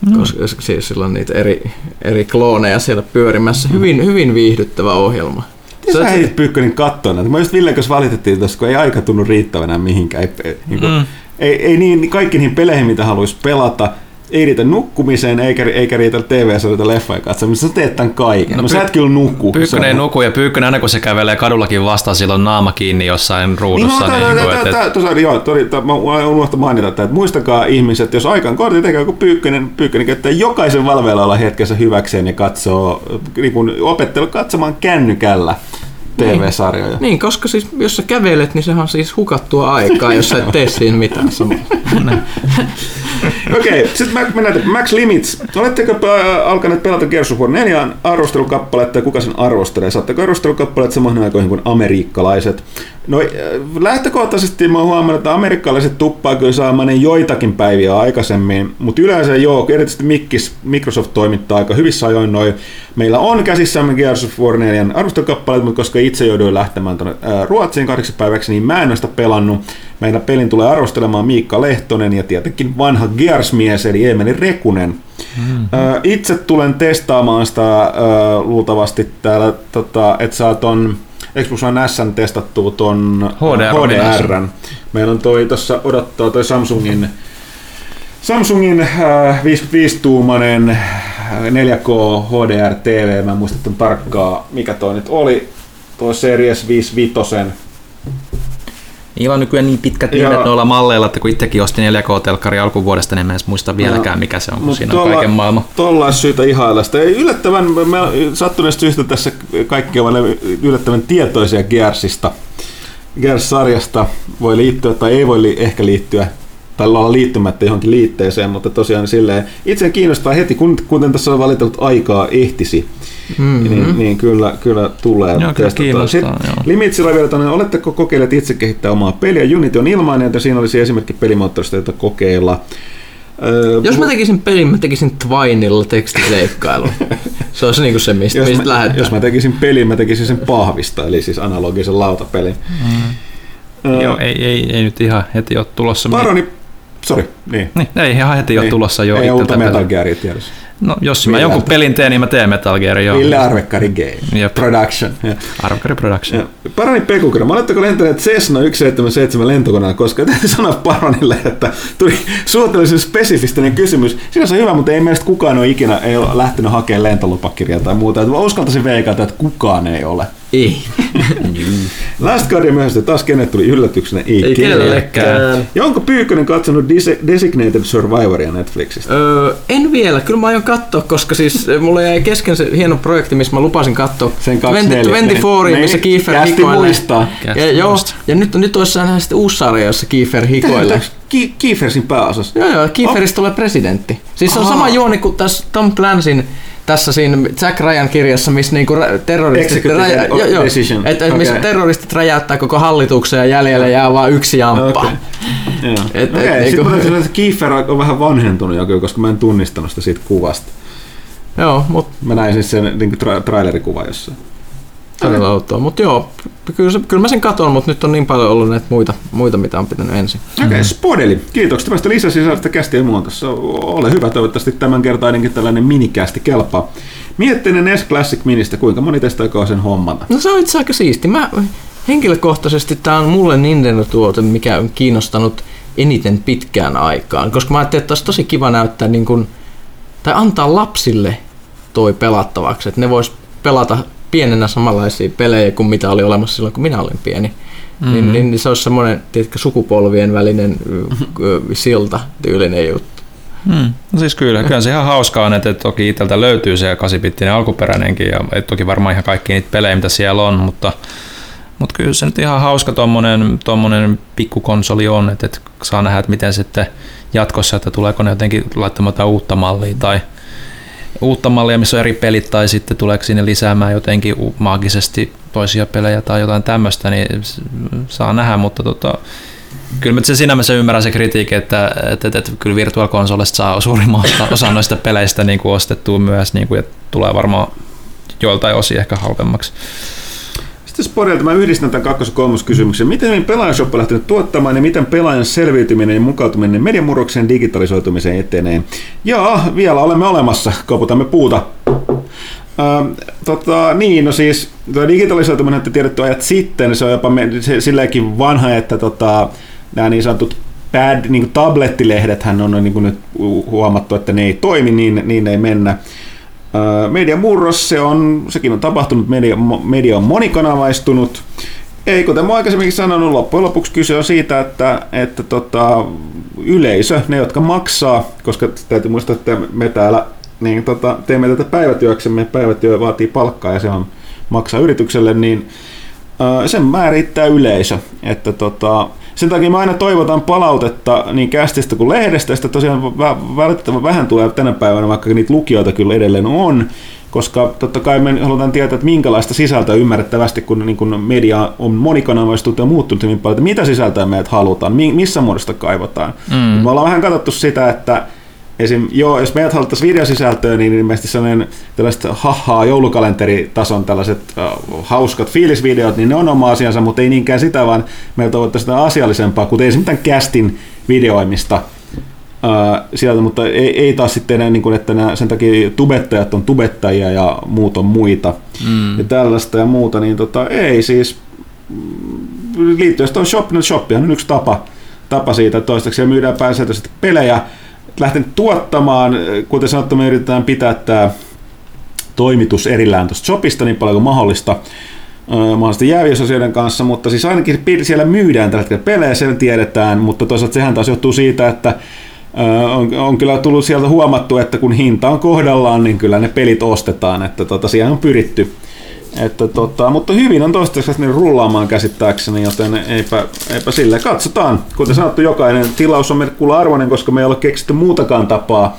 Mm. Koska siis sillä on niitä eri, eri klooneja siellä pyörimässä. Hyvin, hyvin viihdyttävä ohjelma. Sä heitit Pyykkönen kattoon näitä. Mä just Villen kanssa valitettiin tuossa, kun ei aika tunnu riittävänä mihinkään. Ei, niin kuin, mm. ei, ei niin, kaikki niihin peleihin, mitä haluaisi pelata, ei riitä nukkumiseen eikä, eikä riitä TV-sarjoita leffoja katsomiseen. Sä teet tämän kaiken. No, no sä et kyllä nuku. Pyykkönen ei on- nuku ja Pyykkönen aina kun se kävelee kadullakin vastaan, silloin naama kiinni jossain ruudussa. Niin, joo, mä unohtan mainita, että muistakaa ihmiset, jos aika on kortti, tekee joku pyykkönen, pyykkönen käyttää jokaisen valveilla olla hetkessä hyväkseen ja katsoo, niin opettelu katsomaan kännykällä TV-sarjoja. Niin, koska siis jos sä kävelet, niin sehän on siis hukattua aikaa, jos sä et tee siinä mitään samalla. Okei, sitten mä, mennään. Max Limits. Oletteko alkaneet pelata Gears of War 4 arvostelukappaletta ja kuka sen arvostelee? Saatteko arvostelukappaleet samoihin aikoihin kuin amerikkalaiset? No äh, lähtökohtaisesti mä huomannut, että amerikkalaiset tuppaa kyllä saamaan joitakin päiviä aikaisemmin, mutta yleensä joo, erityisesti Mikkis, Microsoft toimittaa aika hyvissä ajoin noin. Meillä on käsissämme Gears of War 4 arvostelukappaleet, mutta koska itse jouduin lähtemään tuonne Ruotsiin kahdeksi päiväksi, niin mä en ole sitä pelannut. Meidän pelin tulee arvostelemaan Miikka Lehtonen ja tietenkin vanha Gears-mies eli Eemeli Rekunen. Mm-hmm. Itse tulen testaamaan sitä luultavasti täällä, tota, että saa ton Xbox One S testattua ton HDR. HDR. Meillä on toi tuossa odottaa toi Samsungin Samsungin äh, 55-tuumainen 4K HDR TV, mä en muista tarkkaa mikä toi nyt oli, toi Series 55 Niillä on nykyään niin pitkät nimet noilla malleilla, että kun itsekin ostin 4K-telkkari alkuvuodesta, niin en edes muista vieläkään, mikä se on, kun siinä on kaiken maailman. Tuolla olisi syytä ihailla sitä. Ja Yllättävän, me sattuneesta syystä tässä kaikki ovat yllättävän tietoisia Gearsista. Gears-sarjasta voi liittyä tai ei voi li- ehkä liittyä tai olla liittymättä johonkin liitteeseen, mutta tosiaan silleen, itse kiinnostaa heti, kun, kuten tässä on valitellut aikaa ehtisi, mm-hmm. niin, niin kyllä, kyllä tulee Joo, kyllä Sitten. Limitsillä vielä tänne, oletteko kokeilleet itse kehittää omaa peliä? Unity on ilmainen, että siinä olisi esimerkki pelimoottorista, jota kokeilla. Öö, Jos mä tekisin pelin, mä tekisin Twinella tekstiseikkailun. Se olisi niinku se, mistä, jos, mistä mä, lähdetään. jos mä tekisin pelin, mä tekisin sen pahvista, eli siis analogisen lautapelin. Mm. Joo, ei, ei, ei nyt ihan heti ole tulossa. Paroni, sori, niin. Niin, ei ihan heti ole Ei- tulossa jo Ei uutta Metal. Gearia tiedossa. No, jos mä Millään. jonkun pelin teen, niin mä teen Metal Gear, joo. Ville Arvekkari Game. Jep. Production. Ja. Arvokari Production. Ja. Paroni Pekukra, oletteko lentäneet Cessna 177 lentokoneella, koska täytyy sanoa Paronille, että tuli suhteellisen spesifistinen kysymys. Siinä on hyvä, mutta ei meistä kukaan ole ikinä ei ole lähtenyt hakemaan lentolupakirjaa tai muuta. Mä uskaltaisin veikata, että kukaan ei ole. Ei. Last Guardian myöhästyi taas kenet tuli yllätyksenä. Ei, Ei kenellekään. kenellekään. Ja onko Pyykkönen katsonut Designated Survivoria Netflixistä? Öö, en vielä, kyllä mä aion katsoa, koska siis eh, mulla jäi kesken se hieno projekti, missä mä lupasin katsoa Sen 20, 24. 24, Niin, missä Kiefer hikoilee. muistaa. Ja, joo, ja nyt, nyt olisi nähdä sitten uusi sarja, jossa Kiefer hikoilee. Ki- Kiefersin pääosassa. Joo, joo, Kieferistä tulee presidentti. Siis se on sama juoni kuin tässä Tom Clansin tässä siinä Jack Ryan kirjassa, missä niinku terroristit, joo, joo, decision. et, et, missä Okei. terroristit räjäyttää koko hallituksen ja jäljelle jää vain yksi jamppa. Joo. Et- Okei, et sitten niinku- että Kiefer on vähän vanhentunut jo kyllä, koska mä en tunnistanut sitä siitä kuvasta. Joo, mutta Mä näin siis sen niin tra- trailerikuva jossain. Todella outoa. Mutta joo, kyllä, se, kyllä mä sen katon, mutta nyt on niin paljon ollut näitä muita, muita mitä on pitänyt ensin. Okei, okay, Spodeli. Kiitoksia tästä lisäsisällöstä kästiä muutossa. Ole hyvä, toivottavasti tämänkertainenkin tällainen minikästi kelpaa. Miettinen S Classic Ministä, kuinka moni teistä aikoo sen hommata? No se on itse aika siisti. Mä henkilökohtaisesti tämä on mulle Nintendo-tuote, mikä on kiinnostanut eniten pitkään aikaan, koska mä ajattelin, että olisi tosi kiva näyttää niin kuin, tai antaa lapsille toi pelattavaksi, että ne vois pelata pienenä samanlaisia pelejä kuin mitä oli olemassa silloin, kun minä olin pieni. Mm-hmm. Niin, niin se olisi semmoinen, tiedätkö, sukupolvien välinen ö, silta tyylinen juttu. Hmm. No siis kyllä, kyllä se ihan hauskaa on, että toki itseltä löytyy se 8-bittinen alkuperäinenkin, ja et toki varmaan ihan kaikki niitä pelejä, mitä siellä on, mutta, mutta kyllä se nyt ihan hauska tommonen, tommonen pikkukonsoli on, että, että saa nähdä, että miten sitten jatkossa, että tuleeko ne jotenkin laittamaan jotain uutta mallia tai uutta mallia, missä on eri pelit, tai sitten tuleeko sinne lisäämään jotenkin maagisesti toisia pelejä tai jotain tämmöistä, niin saa nähdä, mutta tota, Kyllä mä se mielessä ymmärrän se kritiikki, että, että, että, että kyllä Virtual Consolesta saa suurimman osa, osa noista peleistä niin kuin ostettua myös, niin kuin, ja tulee varmaan joiltain osin ehkä halvemmaksi. Sitten Spodelta mä yhdistän tämän kakkos- ja kolmoskysymyksen. Miten pelaajashop on lähtenyt tuottamaan ja miten pelaajan selviytyminen ja mukautuminen mediamurrokseen digitalisoitumiseen etenee? Ja vielä olemme olemassa, koputamme puuta. Ähm, tota, niin, no siis tuo digitalisoituminen, että tiedetty ajat sitten, se on jopa me, se, silläkin vanha, että tota, nämä niin sanotut pad, niin kuin tablettilehdethän on niin kuin nyt huomattu, että ne ei toimi, niin, niin ei mennä. Median murros, se on, sekin on tapahtunut, media, media on monikanavaistunut. Ei, kuten mä aikaisemminkin sanonut, loppujen lopuksi kyse on siitä, että, että tota, yleisö, ne jotka maksaa, koska täytyy muistaa, että me täällä niin, tota, teemme tätä päivätyöksemme, päivätyö vaatii palkkaa ja se on maksaa yritykselle, niin sen määrittää yleisö. Että tota, sen takia me aina toivotan palautetta niin kästistä kuin lehdestä, sitä tosiaan välttämättä vähän tulee tänä päivänä, vaikka niitä lukijoita kyllä edelleen on, koska totta kai me halutaan tietää, että minkälaista sisältöä ymmärrettävästi, kun, niin kun media on monikanavaistunut ja muuttunut hyvin paljon, että mitä sisältöä meidät halutaan, missä muodosta kaivataan. Mm. Me ollaan vähän katsottu sitä, että esim, joo, jos meidät haluttaisiin videosisältöä, niin ilmeisesti sellainen tällaiset hahaa joulukalenteritason tällaiset uh, hauskat fiilisvideot, niin ne on oma asiansa, mutta ei niinkään sitä, vaan meiltä toivottaisiin sitä asiallisempaa, kuten ei mitään castin videoimista uh, sieltä, mutta ei, ei taas sitten enää, niin kuin, että nämä, sen takia tubettajat on tubettajia ja muut on muita mm. ja tällaista ja muuta, niin tota, ei siis liittyen on shop, no shoppihan on yksi tapa, tapa siitä, toistaiseksi myydään pääsääntöisesti pelejä, lähtenyt tuottamaan. Kuten sanottu, me yritetään pitää tämä toimitus erillään tuosta shopista niin paljon kuin mahdollista mahdollisesti jääviysasioiden kanssa, mutta siis ainakin siellä myydään tällä hetkellä pelejä, sen tiedetään, mutta toisaalta sehän taas johtuu siitä, että on, on kyllä tullut sieltä huomattu, että kun hinta on kohdallaan, niin kyllä ne pelit ostetaan, että tota, siihen on pyritty että tota, mutta hyvin on toistaiseksi niin rullaamaan käsittääkseni, joten eipä, eipä sille. Katsotaan. Kuten sanottu, jokainen tilaus on meille kuulla arvoinen, koska me ei ole keksitty muutakaan tapaa,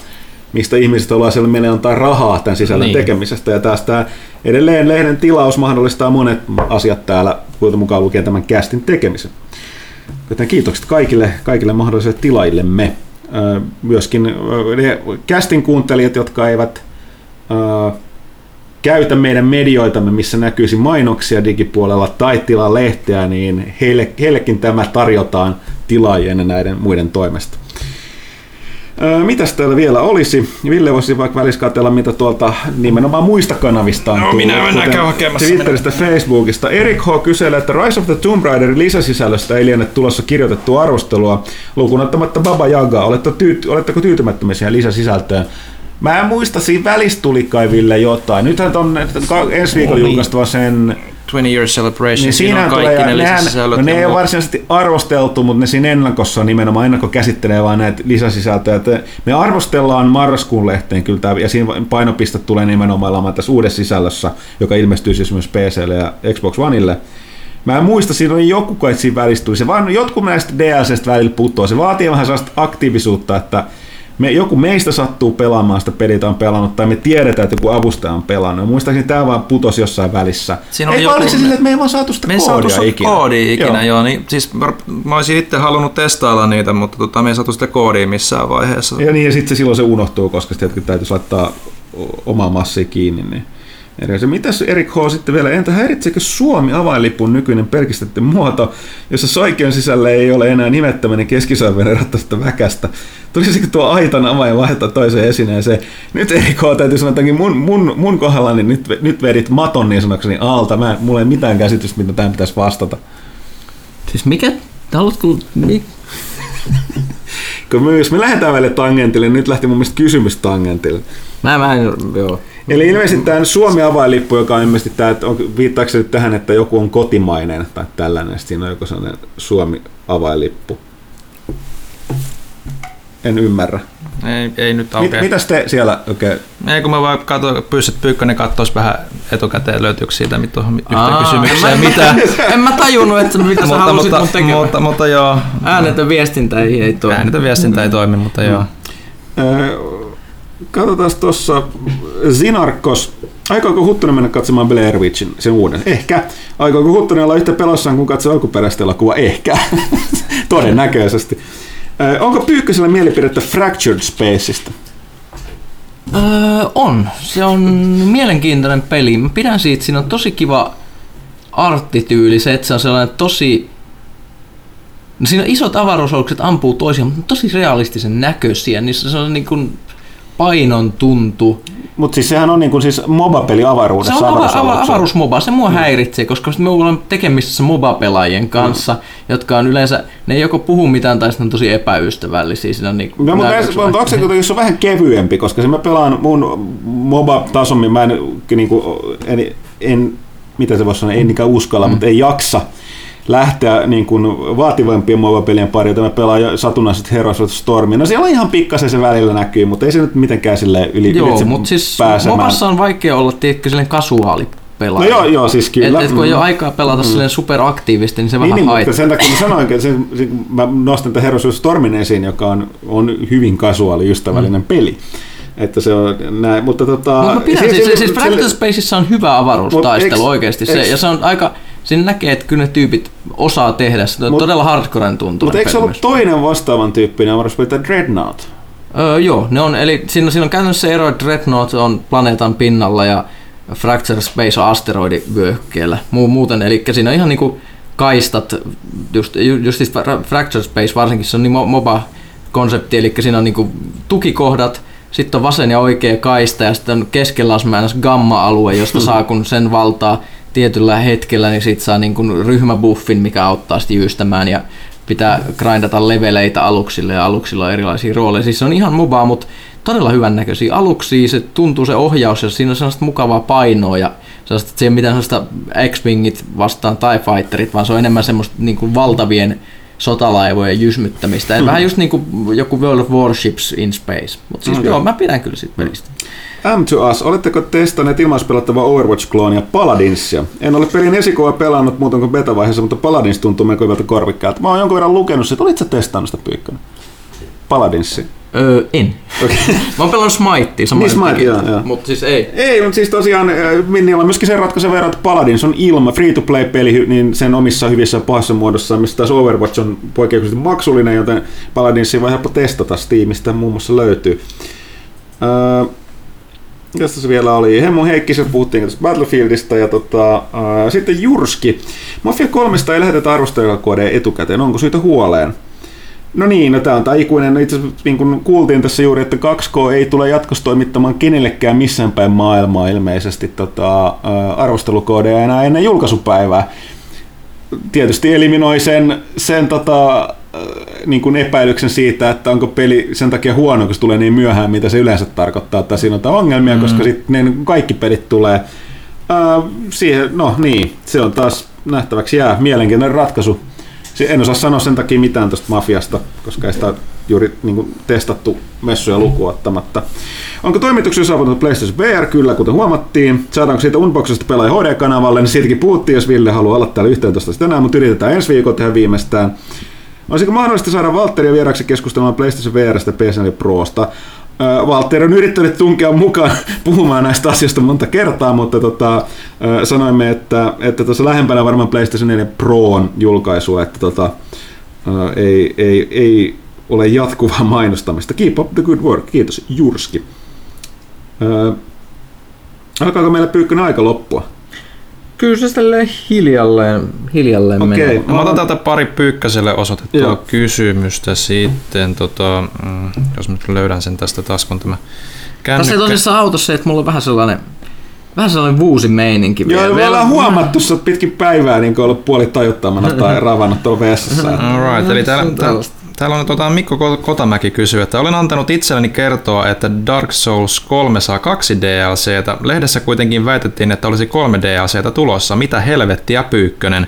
mistä ihmiset ollaan siellä meille antaa rahaa tämän sisällön niin. tekemisestä. Ja tästä edelleen lehden tilaus mahdollistaa monet asiat täällä, kuten mukaan lukien tämän kästin tekemisen. Joten kiitokset kaikille, kaikille mahdollisille tilaillemme. Myöskin ne kästin kuuntelijat, jotka eivät käytä meidän medioitamme, missä näkyisi mainoksia digipuolella tai tilaa lehteä, niin heille, heillekin tämä tarjotaan tilaajien näiden muiden toimesta. Mitäs täällä vielä olisi? Ville voisi vaikka välissä mitä tuolta nimenomaan muista kanavista on no, tullut. minä mennään hakemassa. Twitteristä, minä. Facebookista. Erik H. kyselee, että Rise of the Tomb Raiderin lisäsisällöstä ei liene tulossa kirjoitettu arvostelua. Lukunottamatta Baba Yaga, tyyt, oletteko tyytymättömiä siihen lisäsisältöön? Mä en muista, siinä välissä tuli kai Ville jotain. Nythän on ensi viikolla julkaistava sen 20 Year Celebration, niin siinä on tulee, ne nehän, no ne ei ole varsinaisesti arvosteltu, mutta ne siinä ennakossa nimenomaan ennakko käsittelee vaan näitä lisäsisältöjä. Että me arvostellaan marraskuun lehteen kyllä tämä, ja siinä painopiste tulee nimenomaan olemaan tässä uudessa sisällössä, joka ilmestyy siis myös PClle ja Xbox Oneille. Mä en muista, siinä oli joku kai siinä välissä tuli. Se vaan jotkut näistä DLCstä välillä puuttuu. Se vaatii vähän sellaista aktiivisuutta, että me, joku meistä sattuu pelaamaan sitä peliä on pelannut, tai me tiedetään, että joku avustaja on pelannut. Muistaakseni tämä vaan putosi jossain välissä. Siinä ei joku... se sille, että me ei vaan saatu sitä me koodia saatu ikinä. koodia ikinä, joo. joo niin, siis mä olisin itse halunnut testailla niitä, mutta tota, me ei saatu sitä koodia missään vaiheessa. Ja niin, ja sitten silloin se unohtuu, koska sitten täytyisi laittaa oma massi kiinni. Niin. Eriäse. Mitäs Erik H. sitten vielä, entä häiritsekö Suomi avainlipun nykyinen pelkistetty muoto, jossa soikeon sisällä ei ole enää nimettömäinen keskisormen erottavasta väkästä? Tulisiko tuo aitan avain vaihtaa toiseen esineeseen? Nyt Erik H. täytyy sanoa, että mun, mun, mun kohdalla niin nyt, nyt vedit maton niin sanokseni alta. Mä, mulla ei mitään käsitystä, mitä tähän pitäisi vastata. Siis mikä? Haluatko... Mi- Kun me, jos me lähdetään välillä tangentille, niin nyt lähti mun mielestä kysymys tangentille. Mä, mä en, joo. Eli ilmeisesti tämä Suomi avainlippu, joka on ilmeisesti tämä, että viittaako se nyt tähän, että joku on kotimainen tai tällainen, että siinä on joku sellainen Suomi avainlippu. En ymmärrä. Ei, ei nyt aukea. Mit, mitäs te siellä Okay. Ei kun mä vaan katsoin, pyysin, että Pyykkönen katsoisi vähän etukäteen löytyykö siitä tuohon yhteen kysymykseen en, mitä. en mä tajunnut, että mitä sä halusit mutta, mun Mutta, mutta joo. Äänetön viestintä ei, ei toimi. Äänetön viestintä ei toimi, mutta joo. Katsotaan tuossa Zinarkos. Aikooko Huttunen mennä katsomaan Blair Witchin, sen uuden? Ehkä. Aikooko Huttunen olla yhtä pelossaan kuin katsoa alkuperäistä elokuvaa? Ehkä. Todennäköisesti. Onko Pyykkösellä mielipidettä Fractured Spaceista? Öö, on. Se on mielenkiintoinen peli. Mä pidän siitä, siinä on tosi kiva arttityyli, se, että se on sellainen tosi... No siinä on isot avaruusalukset ampuu toisiaan, mutta tosi realistisen näköisiä. Niissä se on niin kuin painon tuntu. Mutta siis sehän on niin kuin siis MOBA-peli avaruudessa. Se on ava- ava- avaruusmoba, se mua häiritsee, koska me ollaan tekemisissä MOBA-pelaajien kanssa, jotka on yleensä, ne ei joko puhu mitään tai sitten on tosi epäystävällisiä. Siinä on niin, No, mutta näissä- onko se se on vähän kevyempi, koska se mä pelaan mun MOBA-tasommin, mä en, niin kuin, en, en mitä se voisi sanoa, en niinkään uskalla, mm. mutta ei jaksa lähteä niin kuin vaativampien MOBA-pelien pariin, jota mä pelaan satunnaiset Heroes of Stormia. No siellä on ihan pikkasen se välillä näkyy, mutta ei se nyt mitenkään sille yli Joo, mutta siis pääsemään. MOBassa on vaikea olla, tiedätkö, silleen kasuaali No pelaaja. joo, joo, siis kyllä. Et, et kun ei Mm. ole aikaa pelata mm. silleen superaktiivisesti, niin se Niin, vähän niin mutta haittaa. sen takia mä sanoinkin, että sen, sen, mä nostan tämän Heroes of Stormin esiin, joka on, on hyvin kasuaali ystävällinen mm. peli. Että se on näin, mutta tota... Mutta mä pidän, siis, siis se- Fractal Spaceissa on hyvä avaruustaistelu Mut oikeasti. Se, ja se on aika, siinä näkee, että kyllä ne tyypit osaa tehdä. Se on Mut- todella hardcoren tuntuu. Mutta eikö se ollut toinen vastaavan tyyppinen avaruuspeli, tämä Dreadnought? Öö, joo, ne on, eli siinä, siinä on käytännössä ero, että Dreadnought on planeetan pinnalla ja Fracture Space on asteroidivyöhykkeellä. Muu, muuten, eli siinä on ihan niinku kaistat, just, ju- just siis Fra- Fracture Space varsinkin, se on niin mo- MOBA-konsepti, eli siinä on niinku tukikohdat, sitten on vasen ja oikea kaista ja sitten on keskellä on gamma-alue, josta saa kun sen valtaa tietyllä hetkellä, niin sit saa niin kuin ryhmäbuffin, mikä auttaa sitten jyystämään ja pitää grindata leveleitä aluksille ja aluksilla on erilaisia rooleja. Siis se on ihan mobaa, mutta todella hyvän näköisiä aluksia, se tuntuu se ohjaus ja siinä on sellaista mukavaa painoa ja sellaista, että se ei ole mitään sellaista X-Wingit vastaan TIE Fighterit, vaan se on enemmän semmoista niin kuin valtavien sotalaivojen jysmyttämistä. Mm. Vähän just niin kuin joku World of Warships in Space. Mutta siis Okei. joo, mä pidän kyllä siitä pelistä. M2Us, oletteko testanneet ilmaispelattavaa Overwatch-kloonia Paladinsia? En ole pelin esikoa pelannut muuten kuin beta-vaiheessa, mutta Paladins tuntuu melko hyvältä korvikkäältä. Mä oon jonkun verran lukenut sitä. Olit sä testannut sitä Pyykkönen? Paladinsi. Öö, en. Okei. Mä oon pelannut Smitea samoin. Niin, Smite, joo, joo. Mutta siis ei. Ei, mutta siis tosiaan Minnillä on myöskin se ratkaiseva ero, että Paladins on ilma, free-to-play-peli, niin sen omissa hyvissä ja pahassa muodossa, mistä taas Overwatch on poikkeuksellisesti maksullinen, joten Paladinsia voi helppo testata Steamista, muun muassa löytyy. Öö, Tässä vielä oli? Hemmo Heikkisen puhuttiin tästä Battlefieldista ja tota, ää, sitten Jurski. Mafia 3 ei lähetetä arvostajakoodeja etukäteen, onko syytä huoleen? No niin, no tämä on tämä ikuinen, itse asiassa niin kuin kuultiin tässä juuri, että 2K ei tule jatkossa toimittamaan kenellekään missään päin maailmaa ilmeisesti tota, ää, arvostelukoodeja enää ennen julkaisupäivää. Tietysti eliminoi sen, sen tota, niin kuin epäilyksen siitä, että onko peli sen takia huono, kun se tulee niin myöhään, mitä se yleensä tarkoittaa, että siinä on ongelmia, mm. koska sitten kaikki pelit tulee. Ää, siihen, no niin, se on taas nähtäväksi jää. Mielenkiintoinen ratkaisu. En osaa sanoa sen takia mitään tuosta mafiasta, koska ei sitä juuri niin kuin, testattu messuja lukuun ottamatta. Onko toimituksia saavutettu PlayStation VR? Kyllä, kuten huomattiin. Saadaanko siitä Unboxista pelaaja HD-kanavalle, niin siitäkin puhuttiin, jos Ville haluaa olla täällä 11 tänään, mutta yritetään ensi viikolla tehdä viimeistään. Olisiko mahdollista saada Valtteria vieraksi keskustelemaan PlayStation VRstä, PSN Prosta? Valtteri on yrittänyt tunkea mukaan puhumaan näistä asioista monta kertaa, mutta tota, sanoimme, että, että tuossa lähempänä varmaan PlayStation 4 Proon julkaisua, että tota, ei, ei, ei ole jatkuvaa mainostamista. Keep up the good work. Kiitos, Jurski. Alkaako meillä pyykkönen aika loppua? Kyllä se tälleen hiljalleen, hiljalleen Okei. menee. Mä otan täältä pari Pyykkäselle osoitettua Joo. kysymystä sitten, tota, mm, jos mä nyt löydän sen tästä taas, kun tämä Tässä ei kännykkä... tosissaan auta se, että mulla on vähän sellainen, vähän sellainen vuusi meininki Joo, me ollaan huomattu, oot pitkin päivää niin ollut puoli tajuttamana tai ravannut tuolla vessassa. Alright, eli täällä, on täällä. Täällä on tota, Mikko Ko- Kotamäki kysyy, että olen antanut itselleni kertoa, että Dark Souls 3 saa kaksi DLCtä. Lehdessä kuitenkin väitettiin, että olisi kolme DLCtä tulossa. Mitä helvettiä pyykkönen?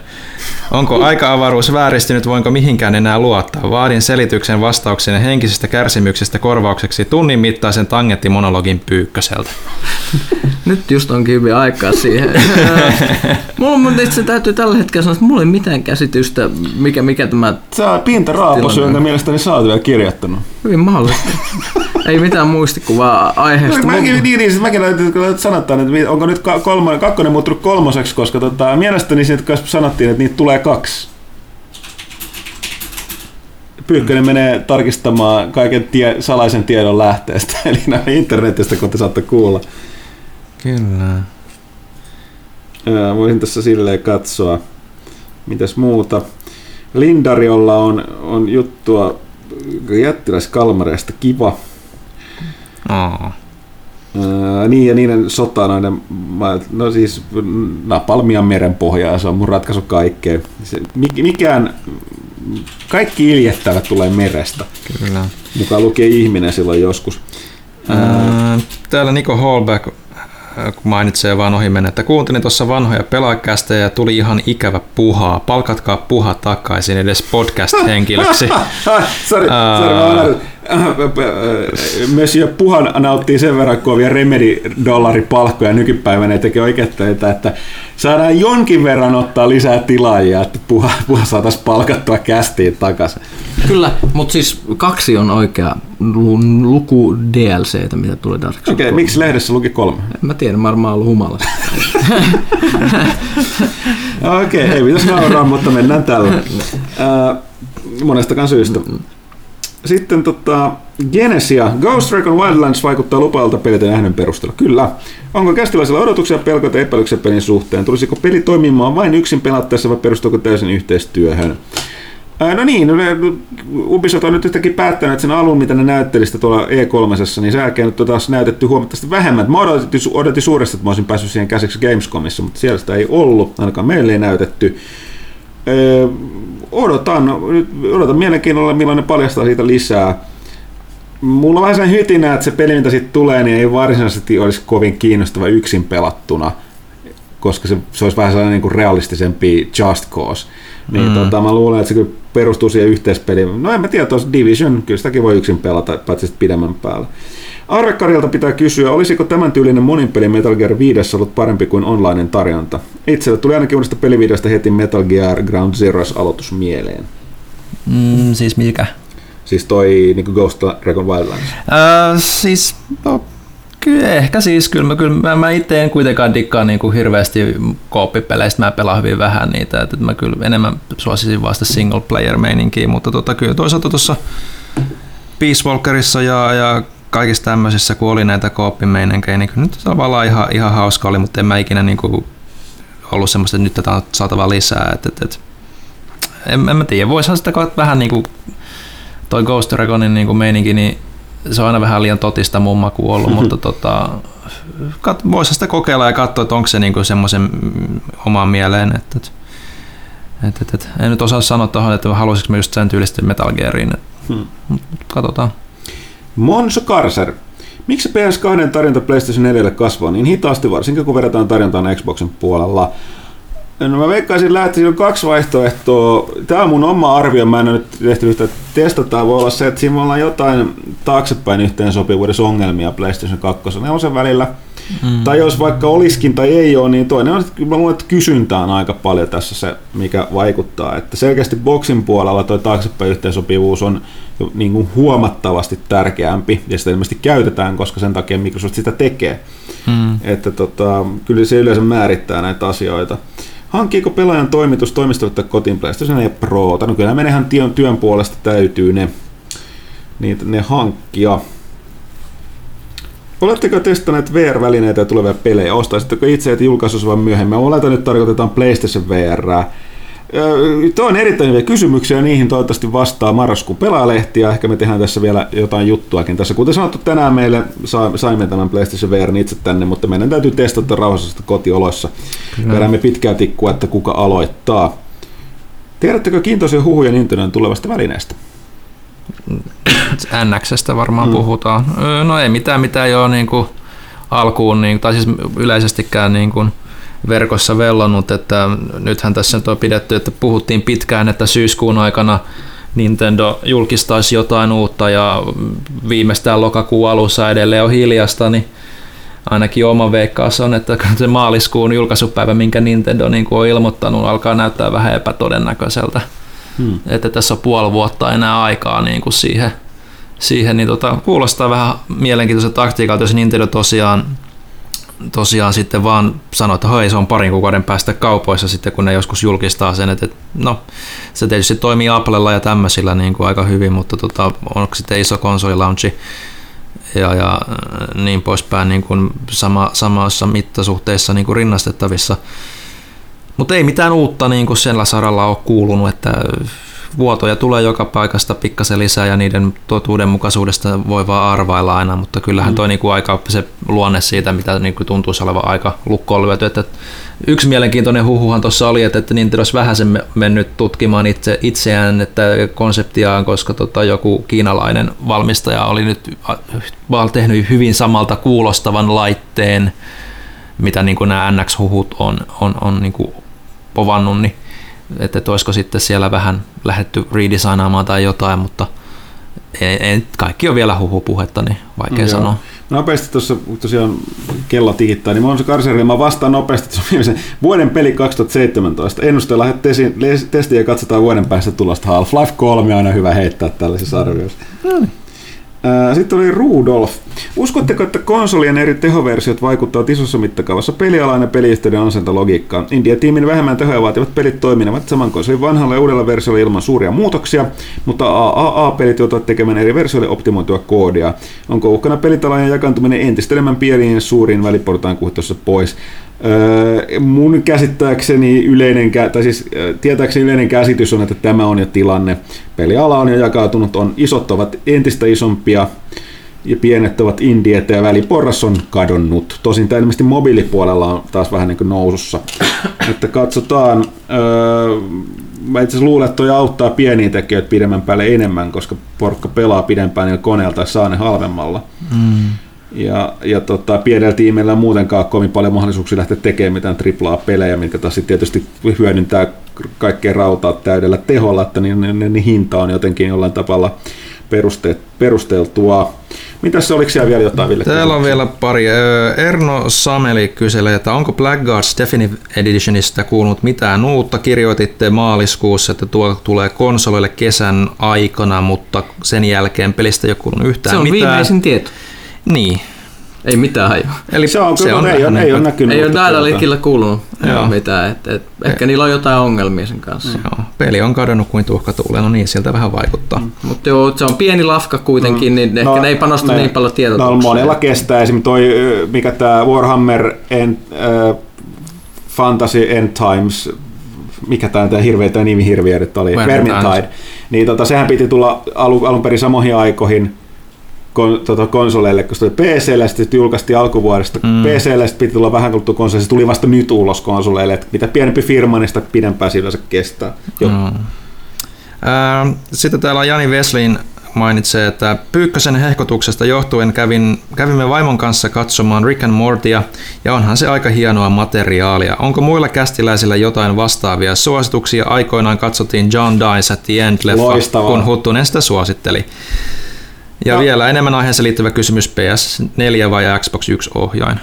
Onko aika-avaruus vääristynyt, voinko mihinkään enää luottaa? Vaadin selityksen vastauksen henkisestä kärsimyksestä korvaukseksi tunnin mittaisen tangentimonologin pyykköseltä. Nyt just onkin hyvin aikaa siihen. mulla on itse täytyy tällä hetkellä sanoa, että mulla ei mitään käsitystä, mikä, mikä tämä Sä oot Pinta Raapos, jonka mielestäni sä oot vielä kirjoittanut. hyvin mahdollista. ei mitään muistikuvaa aiheesta. Mäkin, Mulla- niin, niin, siis mäkin näytin, kun sanottaan, että onko nyt kolmonen, kakkonen muuttunut kolmoseksi, koska tota, mielestäni siitä sanottiin, että niitä tulee kaksi. Pyykkönen menee tarkistamaan kaiken tie, salaisen tiedon lähteestä, eli näin internetistä, kun te saatte kuulla. Kyllä. Voisin tässä silleen katsoa, mitäs muuta. Lindariolla on, on juttua jättiläiskalmareista kiva. Oh. Öö, niin ja niiden sota noiden, no siis napalmia meren pohjaa, se on mun ratkaisu kaikkeen. Se, mik- mikään, kaikki iljettävät tulee merestä, Kyllä. mukaan lukee ihminen silloin joskus. Ää, Täällä Niko Hallback mainitsee vaan ohi mennä, että kuuntelin tuossa vanhoja pelaajakästä ja tuli ihan ikävä puhaa. Palkatkaa puha takaisin edes podcast-henkilöksi. Sori, Ää. sori, mä olen Monsieur Puhan nauttii sen verran kovia remedi-dollaripalkkoja nykypäivänä ja tekee oikein töitä, että saadaan jonkin verran ottaa lisää tilaajia, että Puha, puha saataisiin palkattua kästiin takaisin. Kyllä, mutta siis kaksi on oikea lu- luku DLCtä, mitä tulee Dark Souls Okei, okay, miksi lehdessä luki kolme? En Mä tiedän, mä varmaan ollut humalassa. Okei, okay, ei pitäisi nauraa, mutta mennään tällä. Ää, monestakaan syystä. Sitten tota, Genesia. Ghost Recon Wildlands vaikuttaa lupailta pelitä nähdyn perusteella. Kyllä. Onko kästiläisillä odotuksia, pelkoja ja epäilyksiä pelin suhteen? Tulisiko peli toimimaan vain yksin pelattaessa vai perustuuko täysin yhteistyöhön? No niin, no Ubisoft on nyt yhtäkkiä päättänyt, että sen alun, mitä ne näytteli sitä tuolla E3, niin sen jälkeen nyt on taas näytetty huomattavasti vähemmän. Mä odotin, odotin suuresti, että mä olisin päässyt siihen käsiksi Gamescomissa, mutta siellä sitä ei ollut, ainakaan meille ei näytetty. Odotan, nyt odotan mielenkiinnolla, milloin ne paljastaa siitä lisää. Mulla on vähän sen hytinä, että se peli, mitä siitä tulee, niin ei varsinaisesti olisi kovin kiinnostava yksin pelattuna, koska se, se olisi vähän sellainen niin kuin realistisempi Just Cause. Niin mm. tota, mä luulen, että se kyllä perustuu siihen yhteispeliin. No en mä tiedä, tuossa Division, kyllä sitäkin voi yksin pelata, paitsi sitten pidemmän päällä. Arvekarilta pitää kysyä, olisiko tämän tyylinen monin peli Metal Gear 5 ollut parempi kuin online tarjonta? Itselle tuli ainakin uudesta pelivideosta heti Metal Gear Ground Zeroes aloitus mieleen. Mm, siis mikä? Siis toi niin Ghost Recon Wildlands. Äh, siis, no, kyllä ehkä siis, kyllä mä, kyllä mä, mä itse en kuitenkaan dikkaa niin kuin hirveästi kooppipeleistä, mä pelaan hyvin vähän niitä, että mä kyllä enemmän suosisin vasta single player meininkiä, mutta tota, kyllä toisaalta tuossa Peace Walkerissa ja, ja kaikissa tämmöisissä, kun oli näitä kooppimeinenkejä, niin nyt tavallaan ihan, ihan hauska oli, mutta en mä ikinä niin kuin ollut semmoista, että nyt tätä on saatava lisää, että, että, että en, en mä tiedä, voisihan sitä vähän niin kuin toi Ghost Reconin niin kuin meininki, niin se on aina vähän liian totista mun maku ollut, mutta tota, kat, voisi sitä kokeilla ja katsoa, että onko se niinku semmoisen mm, omaan mieleen. Että, että, että, että, en nyt osaa sanoa tuohon, että haluaisinko mä just sen tyylistä Metal Geariin. Että, Hmm. katsotaan. Monso Karser. Miksi PS2 tarjonta PlayStation 4 kasvaa niin hitaasti, varsinkin kun verrataan tarjontaan Xboxin puolella? No mä veikkaisin lähti, siinä on kaksi vaihtoehtoa. Tämä on mun oma arvio, mä en ole nyt tehty yhtä testataan. Voi olla se, että siinä ollaan jotain taaksepäin yhteensopivuudessa ongelmia PlayStation 2 ja sen välillä. Mm. Tai jos vaikka olisikin tai ei ole, niin toinen on, että mä luulen, että kysyntä on aika paljon tässä se, mikä vaikuttaa. Että selkeästi boksin puolella toi taaksepäin yhteensopivuus on niin kuin huomattavasti tärkeämpi ja sitä ilmeisesti käytetään, koska sen takia Microsoft sitä tekee. Mm. Että tota, kyllä se yleensä määrittää näitä asioita. Hankkiiko pelaajan toimitus toimistolle kotiin PlayStation 4 Pro? No kyllä menehän työn, työn puolesta täytyy ne, niitä, ne hankkia. Oletteko testanneet VR-välineitä ja tulevia pelejä? Ostaisitteko itse, että julkaisussa vai myöhemmin? Oletan, nyt tarkoitetaan PlayStation VR. Tuo on erittäin hyviä kysymyksiä ja niihin toivottavasti vastaa marraskuun pelaajalehti ja ehkä me tehdään tässä vielä jotain juttuakin tässä. Kuten sanottu, tänään meille sa- saimme tämän PlayStation VR itse tänne, mutta meidän täytyy testata rauhassa kotioloissa. Vedämme pitkää tikkua, että kuka aloittaa. Tiedättekö kiintoisia huhuja Nintendon tulevasta välineestä? NXstä varmaan Mm. puhutaan. No ei mitään, mitä jo niin kuin alkuun, niin, tai siis yleisestikään niin kuin verkossa vellonut, että nythän tässä nyt on pidetty, että puhuttiin pitkään, että syyskuun aikana Nintendo julkistaisi jotain uutta ja viimeistään lokakuun alussa edelleen on hiljasta, niin ainakin oma veikkaus on, että se maaliskuun julkaisupäivä, minkä Nintendo niin kuin on ilmoittanut, alkaa näyttää vähän epätodennäköiseltä. Hmm. Että tässä on puoli vuotta enää aikaa niin kuin siihen, siihen niin tota, kuulostaa vähän mielenkiintoiselta taktiikalta, jos Nintendo tosiaan, tosiaan sitten vaan sanoo, että hei, se on parin kuukauden päästä kaupoissa sitten, kun ne joskus julkistaa sen, että, että no, se tietysti toimii Applella ja tämmöisillä niin kuin aika hyvin, mutta tota, onko sitten iso konsolilaunchi ja, ja äh, niin poispäin niin kuin sama, samassa mittasuhteissa niin kuin rinnastettavissa. Mutta ei mitään uutta niin kuin sillä saralla ole kuulunut, että vuotoja tulee joka paikasta pikkasen lisää ja niiden totuudenmukaisuudesta voi vaan arvailla aina, mutta kyllähän toi mm. niinku aika se luonne siitä, mitä niinku tuntuisi olevan aika lukkoon lyöty. Että yksi mielenkiintoinen huhuhan tuossa oli, että, että Nintendo olisi vähän sen mennyt tutkimaan itse, itseään, että konseptiaan, koska tota, joku kiinalainen valmistaja oli nyt tehnyt hyvin samalta kuulostavan laitteen, mitä niin kuin nämä NX-huhut on, on, on niin kuin povannut, niin että, että olisiko sitten siellä vähän lähdetty redesignaamaan tai jotain, mutta ei, ei, kaikki on vielä huhupuhetta, niin vaikea Joo. sanoa. Nopeasti tuossa tosiaan kello tikittää, niin mä oon se karseri, mä vastaan nopeasti tuossa vuoden peli 2017. Ennusteella lähdet testiin ja katsotaan vuoden päästä tulosta. Half-Life 3 on aina hyvä heittää tällaisessa arvioissa. No niin. Sitten oli Rudolf. Uskotteko, että konsolien eri tehoversiot vaikuttavat isossa mittakaavassa pelialainen peliyhteyden ansentalogiikkaan? India-tiimin vähemmän tehoja vaativat pelit toiminevat saman konsolin vanhalla ja uudella versiolla ilman suuria muutoksia, mutta AAA-pelit joutuvat tekemään eri versioille optimoitua koodia. Onko uhkana pelitalojen jakantuminen entistä enemmän pieniin ja suuriin väliportaan kuhtossa pois? Mun käsittääkseni yleinen, tai siis tietääkseni yleinen käsitys on, että tämä on jo tilanne. Peliala on jo jakautunut, on isot ovat entistä isompia ja pienet ovat indieet ja väliporras on kadonnut. Tosin tämä ilmeisesti mobiilipuolella on taas vähän niin kuin nousussa. että katsotaan, mä itse asiassa luulen, että toi auttaa pieniä tekijöitä pidemmän päälle enemmän, koska porkka pelaa pidempään niillä koneella tai saa ne halvemmalla. Mm. Ja, ja tota, pienellä tiimillä muutenkaan kovin paljon mahdollisuuksia lähteä tekemään mitään triplaa-pelejä, mitkä taas tietysti hyödyntää kaikkea rautaa täydellä teholla, että niin, niin, niin hinta on jotenkin jollain tavalla peruste, perusteltua. Mitäs se, oliko siellä vielä jotain, Ville? Täällä on vielä pari. Erno Sameli kyselee, että onko Blackguards Definitive Editionista kuulunut mitään uutta? Kirjoititte maaliskuussa, että tuo tulee konsoleille kesän aikana, mutta sen jälkeen pelistä ei ole kuulunut yhtään mitään. Se on mitään. viimeisin tieto. Niin. Ei mitään hajua. Eli se on, se on ei, on, ei ole näkynyt. Ei ole Daedalinkilla kuulunut Joo. mitään. Et, et, ehkä niillä on jotain ongelmia sen kanssa. Joo. Peli on kadonnut kuin tuhka tuuleen, no niin, sieltä vähän vaikuttaa. Mm. Mutta joo, se on pieni lafka kuitenkin, mm. niin ehkä no, ne ei panosta ne, niin paljon tietotukseen. No monella kestää esimerkiksi toi, mikä tämä Warhammer End, äh, Fantasy End Times, mikä tämä hirveä tämä nimi hirviö oli, Vermintide. Niin tota, sehän piti tulla alun, alun perin samoihin aikoihin, kon, tota, konsoleille, kun se tuli PClle, sitten julkaistiin alkuvuodesta mm. PClle, sitten piti tulla vähän kuluttua konsoleille, se tuli vasta nyt ulos konsoleille, että mitä pienempi firma, niin sitä pidempään sillä se kestää. Jo. Mm. Sitten täällä on Jani Veslin mainitsee, että Pyykkösen hehkotuksesta johtuen kävin, kävimme vaimon kanssa katsomaan Rick and Mortia, ja onhan se aika hienoa materiaalia. Onko muilla kästiläisillä jotain vastaavia suosituksia? Aikoinaan katsottiin John Dies at the End-leffa, kun Huttunen sitä suositteli. Ja no. vielä enemmän aiheeseen liittyvä kysymys, PS4 vai Xbox 1 ohjain?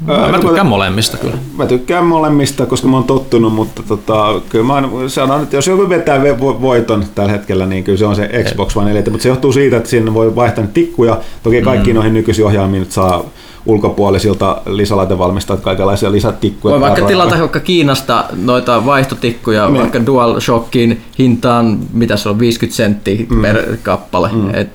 Mä, mä tykkään molemmista kyllä. Mä tykkään molemmista, koska mä oon tottunut, mutta tota, kyllä mä sanon, että jos joku vetää voiton tällä hetkellä, niin kyllä se on se Xbox One 4, mutta se johtuu siitä, että siinä voi vaihtaa tikkuja. Toki kaikki mm. noihin nykyisiin ohjaimiin nyt saa ulkopuolisilta lisälaitevalmistajat kaikenlaisia lisätikkuja. Voi vaikka tilata vaikka Kiinasta noita vaihtotikkuja, niin. vaikka DualShockin hintaan, mitä se on, 50 senttiä mm. per kappale. Mm. Et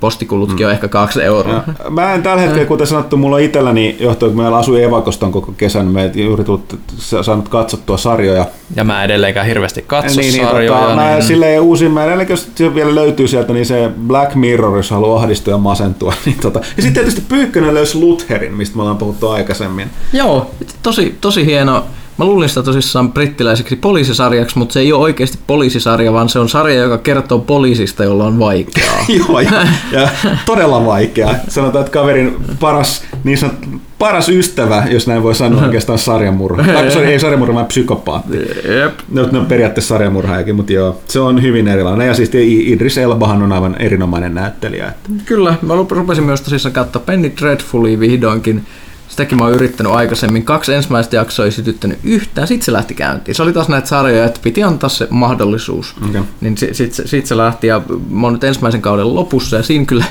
postikulutkin mm. on ehkä kaksi euroa. Ja, mä en tällä hetkellä, kuten sanottu, mulla itselläni johtuen, kun meillä asui Evakoston koko kesän, me juuri tullut, saanut katsottua sarjoja. Ja mä edelleenkään hirveästi katso niin, niin, sarjoja. Tota, niin, mä niin... silleen uusin, mä edelleen, jos se vielä löytyy sieltä, niin se Black Mirror, jos haluaa ahdistua ja masentua. Niin tota. Ja sitten tietysti Pyykkönen löysi Lutherin, mistä me ollaan puhuttu aikaisemmin. Joo, tosi, tosi hieno Mä luulin sitä tosissaan brittiläiseksi poliisisarjaksi, mutta se ei ole oikeasti poliisisarja, vaan se on sarja, joka kertoo poliisista, jolla on vaikeaa. Joo, ja, ja, todella vaikeaa. Sanotaan, että kaverin paras, niin sanot, paras ystävä, jos näin voi sanoa, oikeastaan sarjamurha. Tai sorry, ei sarjamurha, vaan psykopaatti. Jep. Ne, ne on periaatteessa sarjamurhaajakin, mutta joo, se on hyvin erilainen. Ja siis Idris Elbahan on aivan erinomainen näyttelijä. Että. Kyllä, mä rupesin myös tosissaan katsoa Penny Dreadfulia vihdoinkin Sitäkin mä oon yrittänyt aikaisemmin. Kaksi ensimmäistä jaksoa ei sytyttänyt yhtään, sitten se lähti käyntiin. Se oli taas näitä sarjoja, että piti antaa se mahdollisuus. Okay. Niin sitten sit, sit se lähti ja mä oon nyt ensimmäisen kauden lopussa ja siinä kyllä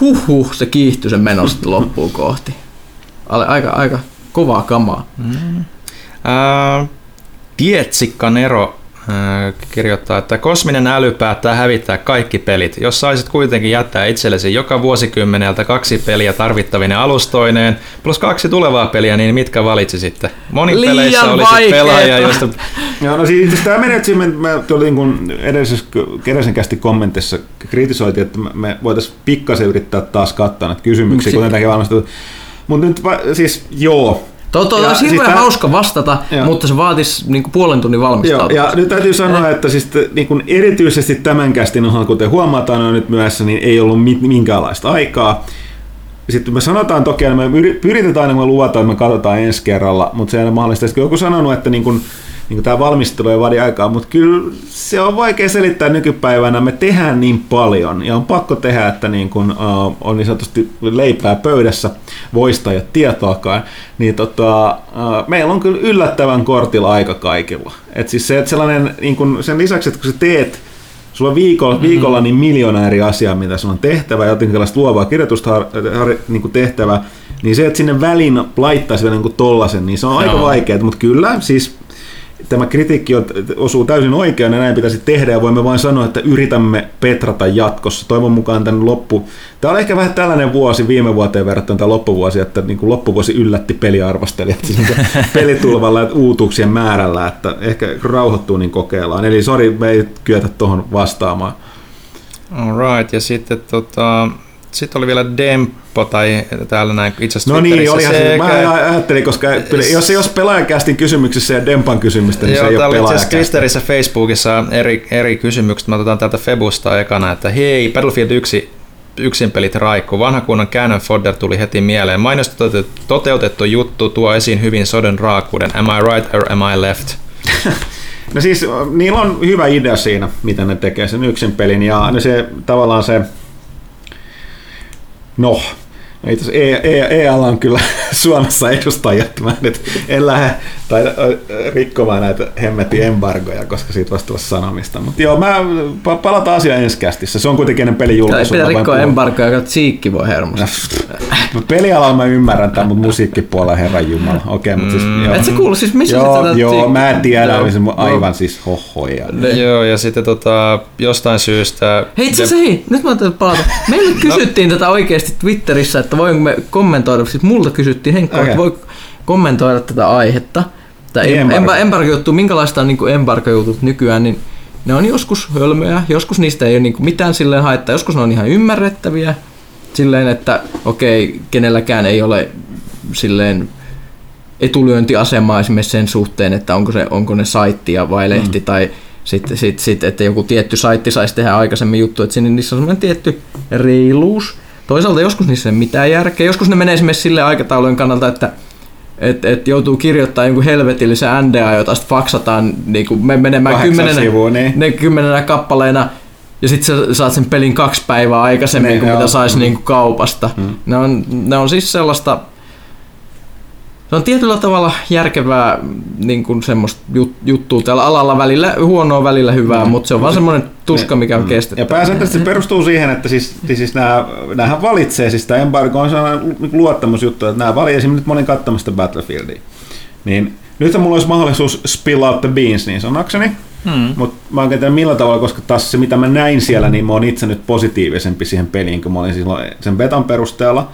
huhhuh, se kiihtyi sen meno sitten loppuun kohti. Aika, aika kovaa kamaa. Mm. Äh, Pietsikka Nero kirjoittaa, että kosminen äly päättää hävittää kaikki pelit. Jos saisit kuitenkin jättää itsellesi joka vuosikymmeneltä kaksi peliä tarvittavine alustoineen, plus kaksi tulevaa peliä, niin mitkä valitsisitte? Monin Liian peleissä olisi pelaaja, josta Joo, no siis siis tämä menee, että siinä me, tuli niin edellisessä, edellisen kästi kommentissa kritisoitiin, että me, voitaisiin pikkasen yrittää taas katsoa näitä kysymyksiä, Miksi? kuten tämäkin valmisteltu. Mutta nyt va, siis joo. Tuo Ja olisi siis hirveän tää- hauska vastata, Joo. mutta se vaatisi niinku puolen tunnin Joo, valmistautumista. ja nyt täytyy sanoa, että siis niin kuin erityisesti tämän kästin ohjelma, kuten huomataan on nyt myöhässä, niin ei ollut mi- minkäänlaista aikaa. Sitten me sanotaan toki, että me yri- pyritetään aina, me luvataan, että me katsotaan ensi kerralla, mutta se ei ole mahdollista. Sitten joku sanonut, että niin kuin, niin tämä valmistelu ei vaadi aikaa, mutta kyllä se on vaikea selittää nykypäivänä. Me tehdään niin paljon ja on pakko tehdä, että niin kuin, uh, on niin sanotusti leipää pöydässä, voista ja tietoakaan. Niin tota, uh, meillä on kyllä yllättävän kortilla aika kaikilla. Et siis se, että sellainen, niin kuin sen lisäksi, että kun sä teet Sulla on viikolla, Mm-hmm. viikolla niin miljoona eri asiaa, mitä sun on tehtävä, ja jotenkin tällaista luovaa kirjoitusta har, har, niin kuin tehtävä, niin se, että sinne väliin laittaisi vielä niin kuin tollasen, niin se on aika Joo. vaikeaa, mutta kyllä siis tämä kritiikki on- osuu täysin oikein ja näin pitäisi tehdä ja voimme vain sanoa, että yritämme petrata jatkossa. Toivon mukaan tämän loppu... Tämä on ehkä vähän tällainen vuosi viime vuoteen verrattuna tämä loppuvuosi, että niin kuin loppuvuosi yllätti peliarvostelijat pelitulvalla ja uutuuksien määrällä, että ehkä rauhoittuu niin kokeillaan. Eli sori, me ei kyetä tuohon vastaamaan. Alright, ja sitten tota, sitten oli vielä Demppo, tai täällä näin itse asiassa No niin, olihan se, mä sekä- ajattelin, koska jos, jos pelaajakästin kysymyksissä ja Dempan kysymystä, niin Joo, se ei ole täällä oli itse pelaajakästi. asiassa Twitterissä Facebookissa eri, eri kysymykset. Mä otetaan täältä Febusta ekana, että hei, Battlefield 1 yksin pelit raikku. Vanha kunnon Cannon Fodder tuli heti mieleen. Mainos toteutettu, juttu tuo esiin hyvin soden raakuuden. Am I right or am I left? No siis niillä on hyvä idea siinä, mitä ne tekee sen yksin pelin ja se tavallaan se, no, itse asiassa E- E- EAlla on kyllä Suomessa edustajat, mä nyt en lähde tai rikkomaan näitä hemmetin embargoja, koska siitä vasta tulla sanomista. Mutta joo, mä pa- palataan asiaan ensi kästissä. Se on kuitenkin ennen pelin Ei mä vain rikkoa puhun. embargoa, joka Tsiikki voi hermostua. Pelialalla mä ymmärrän tämän, mutta musiikkipuolella herran jumala. Okei, mutta siis joo. Et sä kuulu siis, missä Joo, sä tätä joo, mä tiedän, Joo. oli se mun aivan siis hohoja. Joo, ja sitten tota, jostain syystä... Hei itse asiassa hei, nyt mä täytyy palata. Meille kysyttiin tätä oikeasti Twitterissä, että voinko me kommentoida, siis multa kysyttiin Henkka, Okei. että voi kommentoida tätä aihetta. Tai Niin, em- embargo. emba- embargo-juttu, minkälaista on niin embargo-jutut nykyään, niin ne on joskus hölmöjä, joskus niistä ei ole niin mitään silleen haittaa, joskus ne on ihan ymmärrettäviä, silleen, että okei, kenelläkään ei ole silleen etulyöntiasemaa esimerkiksi sen suhteen, että onko, se, onko ne saitti ja vai lehti, mm. tai sitten, sit, sit, että joku tietty saitti saisi tehdä aikaisemmin juttu, että sinne niissä on semmoinen tietty reiluus. Toisaalta joskus niissä ei ole mitään järkeä. Joskus ne menee esimerkiksi sille aikataulujen kannalta, että et, et joutuu kirjoittamaan jonkun helvetillisen NDA, jota sitten faksataan niin kuin me menemään kymmenenä, sivua, niin. ne kymmenenä kappaleena, ja sitten sä saat sen pelin kaksi päivää aikaisemmin Ne, kuin joo. mitä saisi Mm. niin kuin kaupasta. Mm. Ne, on, ne on siis sellaista, se on tietyllä tavalla järkevää niin kuin semmoista jut, juttua tällä alalla välillä, huonoa välillä hyvää, Mm. mutta se on vaan semmoinen tuska, mikä on Ja kestettävä. pääsääntöisesti se perustuu siihen, että siis, siis nämä, näähän valitsee, siis tämä embargo on sellainen luottamusjuttu, että nämä valitsee esimerkiksi nyt monen katsomasta Battlefieldia. Niin nyt mulla olisi mahdollisuus spill out the beans niin sanakseni, Hmm. mutta mä en tiedä millä tavalla, koska taas se mitä mä näin siellä, niin mä oon itse nyt positiivisempi siihen peliin, kun mä olin silloin sen betan perusteella.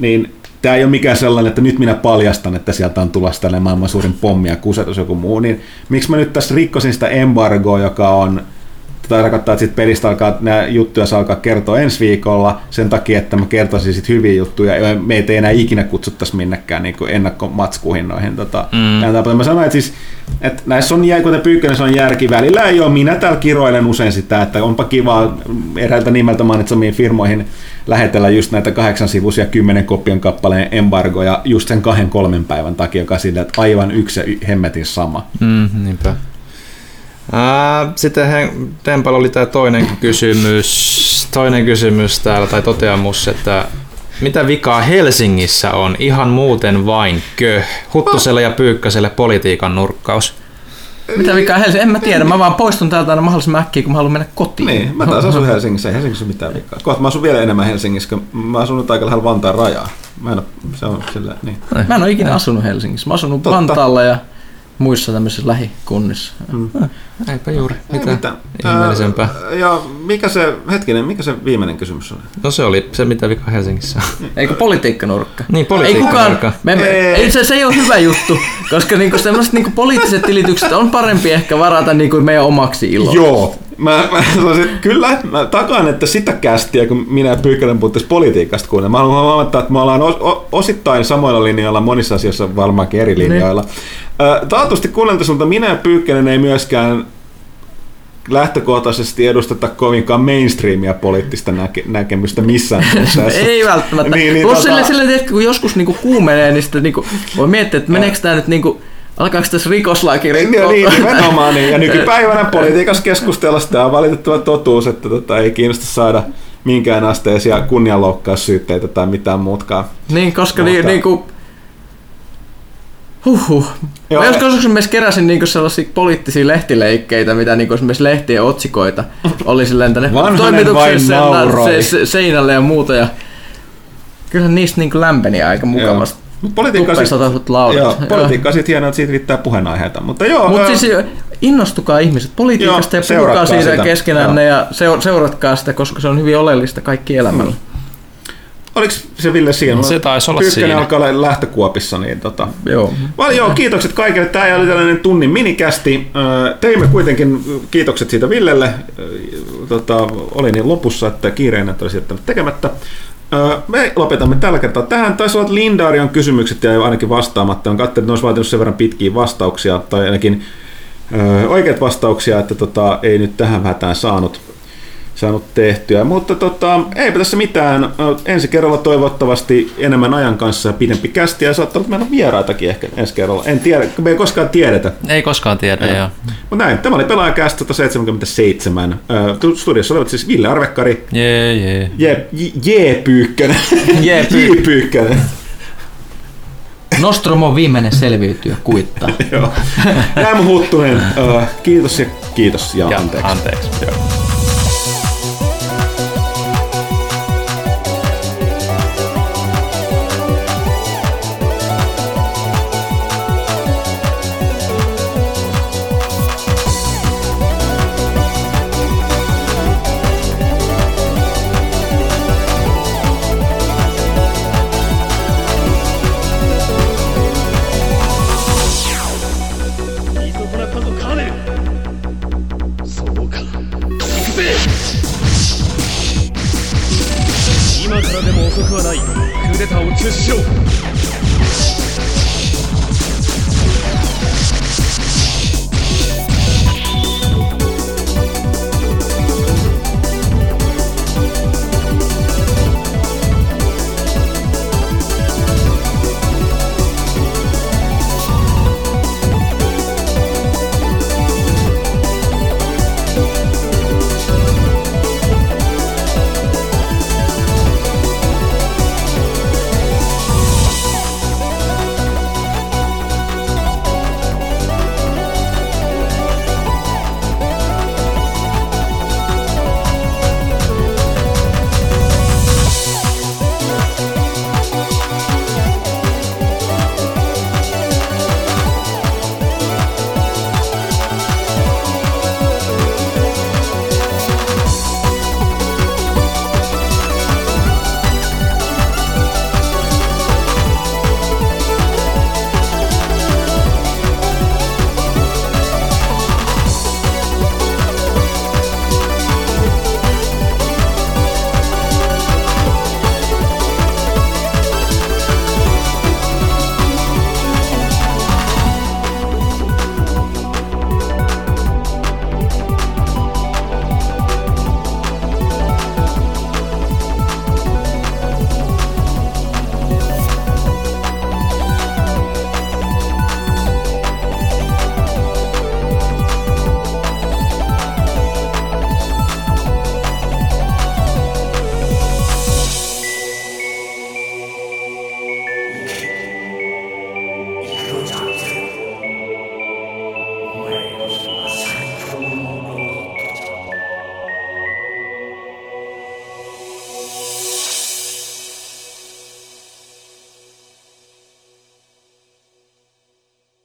Niin tämä ei ole mikään sellainen, että nyt minä paljastan, että sieltä on tulossa tällainen maailman suurin pommi ja kusetus joku muu, niin miksi mä nyt tässä rikkosin sitä embargoa, joka on Tätä tarkoittaa, että sit pelistä alkaa, nämä juttuja saa alkaa kertoa ensi viikolla sen takia, että mä kertoisin sit hyviä juttuja ja meitä ei enää ikinä kutsuttaisi minnekään niin ennakkomatskuihin noihin. Tota, Mm. Mä sanoin, että, siis, että näissä on, jää- kuten Pyykkönen on järki välillä ei ole. Minä täällä kiroilen usein sitä, että onpa kiva eräältä nimeltä mainitsemiin firmoihin lähetellä just näitä kahdeksan sivuisia kymmenen kopion kappaleen embargoja just sen kahden kolmen päivän takia, joka sille, että aivan yksi ja hemmetin sama. Mm, niinpä. Ää, sitten he, Tempalla oli tämä toinen kysymys, toinen kysymys täällä, tai toteamus, että mitä vikaa Helsingissä on ihan muuten vain kö? Huttuselle ja Pyykkäselle politiikan nurkkaus. Mitä mikä Helsinki? En mä tiedä, mä vaan poistun täältä aina mahdollisimman äkkiä, kun mä haluan mennä kotiin. Niin, mä taas asun Helsingissä, ei Helsingissä ole mitään vikaa. Kohta mä asun vielä enemmän Helsingissä, kun mä asun nyt aika lähellä Vantaan rajaa. Mä en ole, se on sillä, niin. Mä en ole ikinä asunut Helsingissä. Mä Totta. Vantaalla ja muissa tämmöisissä lähikunnissa. Mm. Eipä juuri. Ei Mitä mitään. ihmeellisempää. Ää, Ja mikä se, hetkinen, mikä se viimeinen kysymys oli? No se oli se, mitä vika Helsingissä on. Eikö politiikkanurkka? Niin, Ei politiikka. kukaan, me, me, Ei. ei, se, se ei ole hyvä juttu, koska niinku semmoiset niinku poliittiset tilitykset on parempi ehkä varata niinku meidän omaksi iloksi. Joo. Mä, mä sanoisin, kyllä, mä takaan, että sitä kästiä, kun minä ja Pyykkönen puhuttaisiin politiikasta kuunnella. Mä haluan huomata, että me ollaan osittain samoilla linjoilla, monissa asioissa varmaankin eri linjoilla. Ö, Taatusti kuunnelta sulta, minä ja Pyykkönen ei myöskään lähtökohtaisesti edusteta kovinkaan mainstreamia poliittista näke, näkemystä missään. Ei välttämättä. Niin, niin, Plus tota- sille, sille, kun joskus niinku kuumenee, niin sitten niinku, voi miettiä, että meneekö tämä nyt niinku, alkaako tässä rikoslaki Niin, rikkoa? niin, nimenomaan. Niin. Ja nykypäivänä politiikassa keskustella sitä on valitettava totuus, että tota, ei kiinnosta saada minkään asteisia kunnianloukkaussyytteitä tai mitään muutkaan. Niin, koska Mutta- niin, niinku... Huhhuh. Joo, Mä joskus esimerkiksi keräsin niinku sellaisia poliittisia lehtileikkeitä, mitä niinku esimerkiksi lehtien otsikoita oli silleen tänne toimituksessa seinälle ja muuta. Ja kyllä niistä niinku lämpeni aika mukavasti. Joo, politiikka on sitten hienoa, että siitä riittää puheenaiheita. Mutta joo, Mutta ö, siis innostukaa ihmiset politiikasta Joo, ja puhukaa siitä sitä. keskenänne ja seur- seuratkaa sitä, koska se on hyvin oleellista kaikki elämällä. oliko se Ville siinä? Se taisi olla Pyykkönen siinä. alkaa olla lähtökuopissa, niin tota, Joo. Paljon joo, kiitokset kaikille. Tämä oli tällainen tunnin minikästi. Teimme kuitenkin kiitokset siitä Villelle. Tota, oli niin lopussa, että kiireinen että olisi jättänyt tekemättä. Me lopetamme tällä kertaa tähän. Taisi olla, Lindarion kysymykset jäi ainakin vastaamatta. On katsellut, että ne olisi vaatinut sen verran pitkiä vastauksia, tai ainakin oikeat vastauksia, että tota, ei nyt tähän hätään saanut saanut tehtyä. Mutta tota, eipä tässä mitään. Ensi kerralla toivottavasti enemmän ajan kanssa ja pidempi kästi ja saattaa olla, meillä vieraitakin ehkä ensi kerralla. En tiedä, me ei koskaan tiedetä. Ei koskaan tiedä, joo. Mutta näin, tämä oli Pelaajakäst 177. Ö, Studiossa olivat siis Ville Arvekkari, Jee, jee. J. J. Pyykkönen, J. J. Pyykkönen. Nostromo on viimeinen selviytyjä kuittaa. Joo. Jäämä Huttunen, kiitos ja kiitos ja, Ja anteeksi. anteeksi. Joo.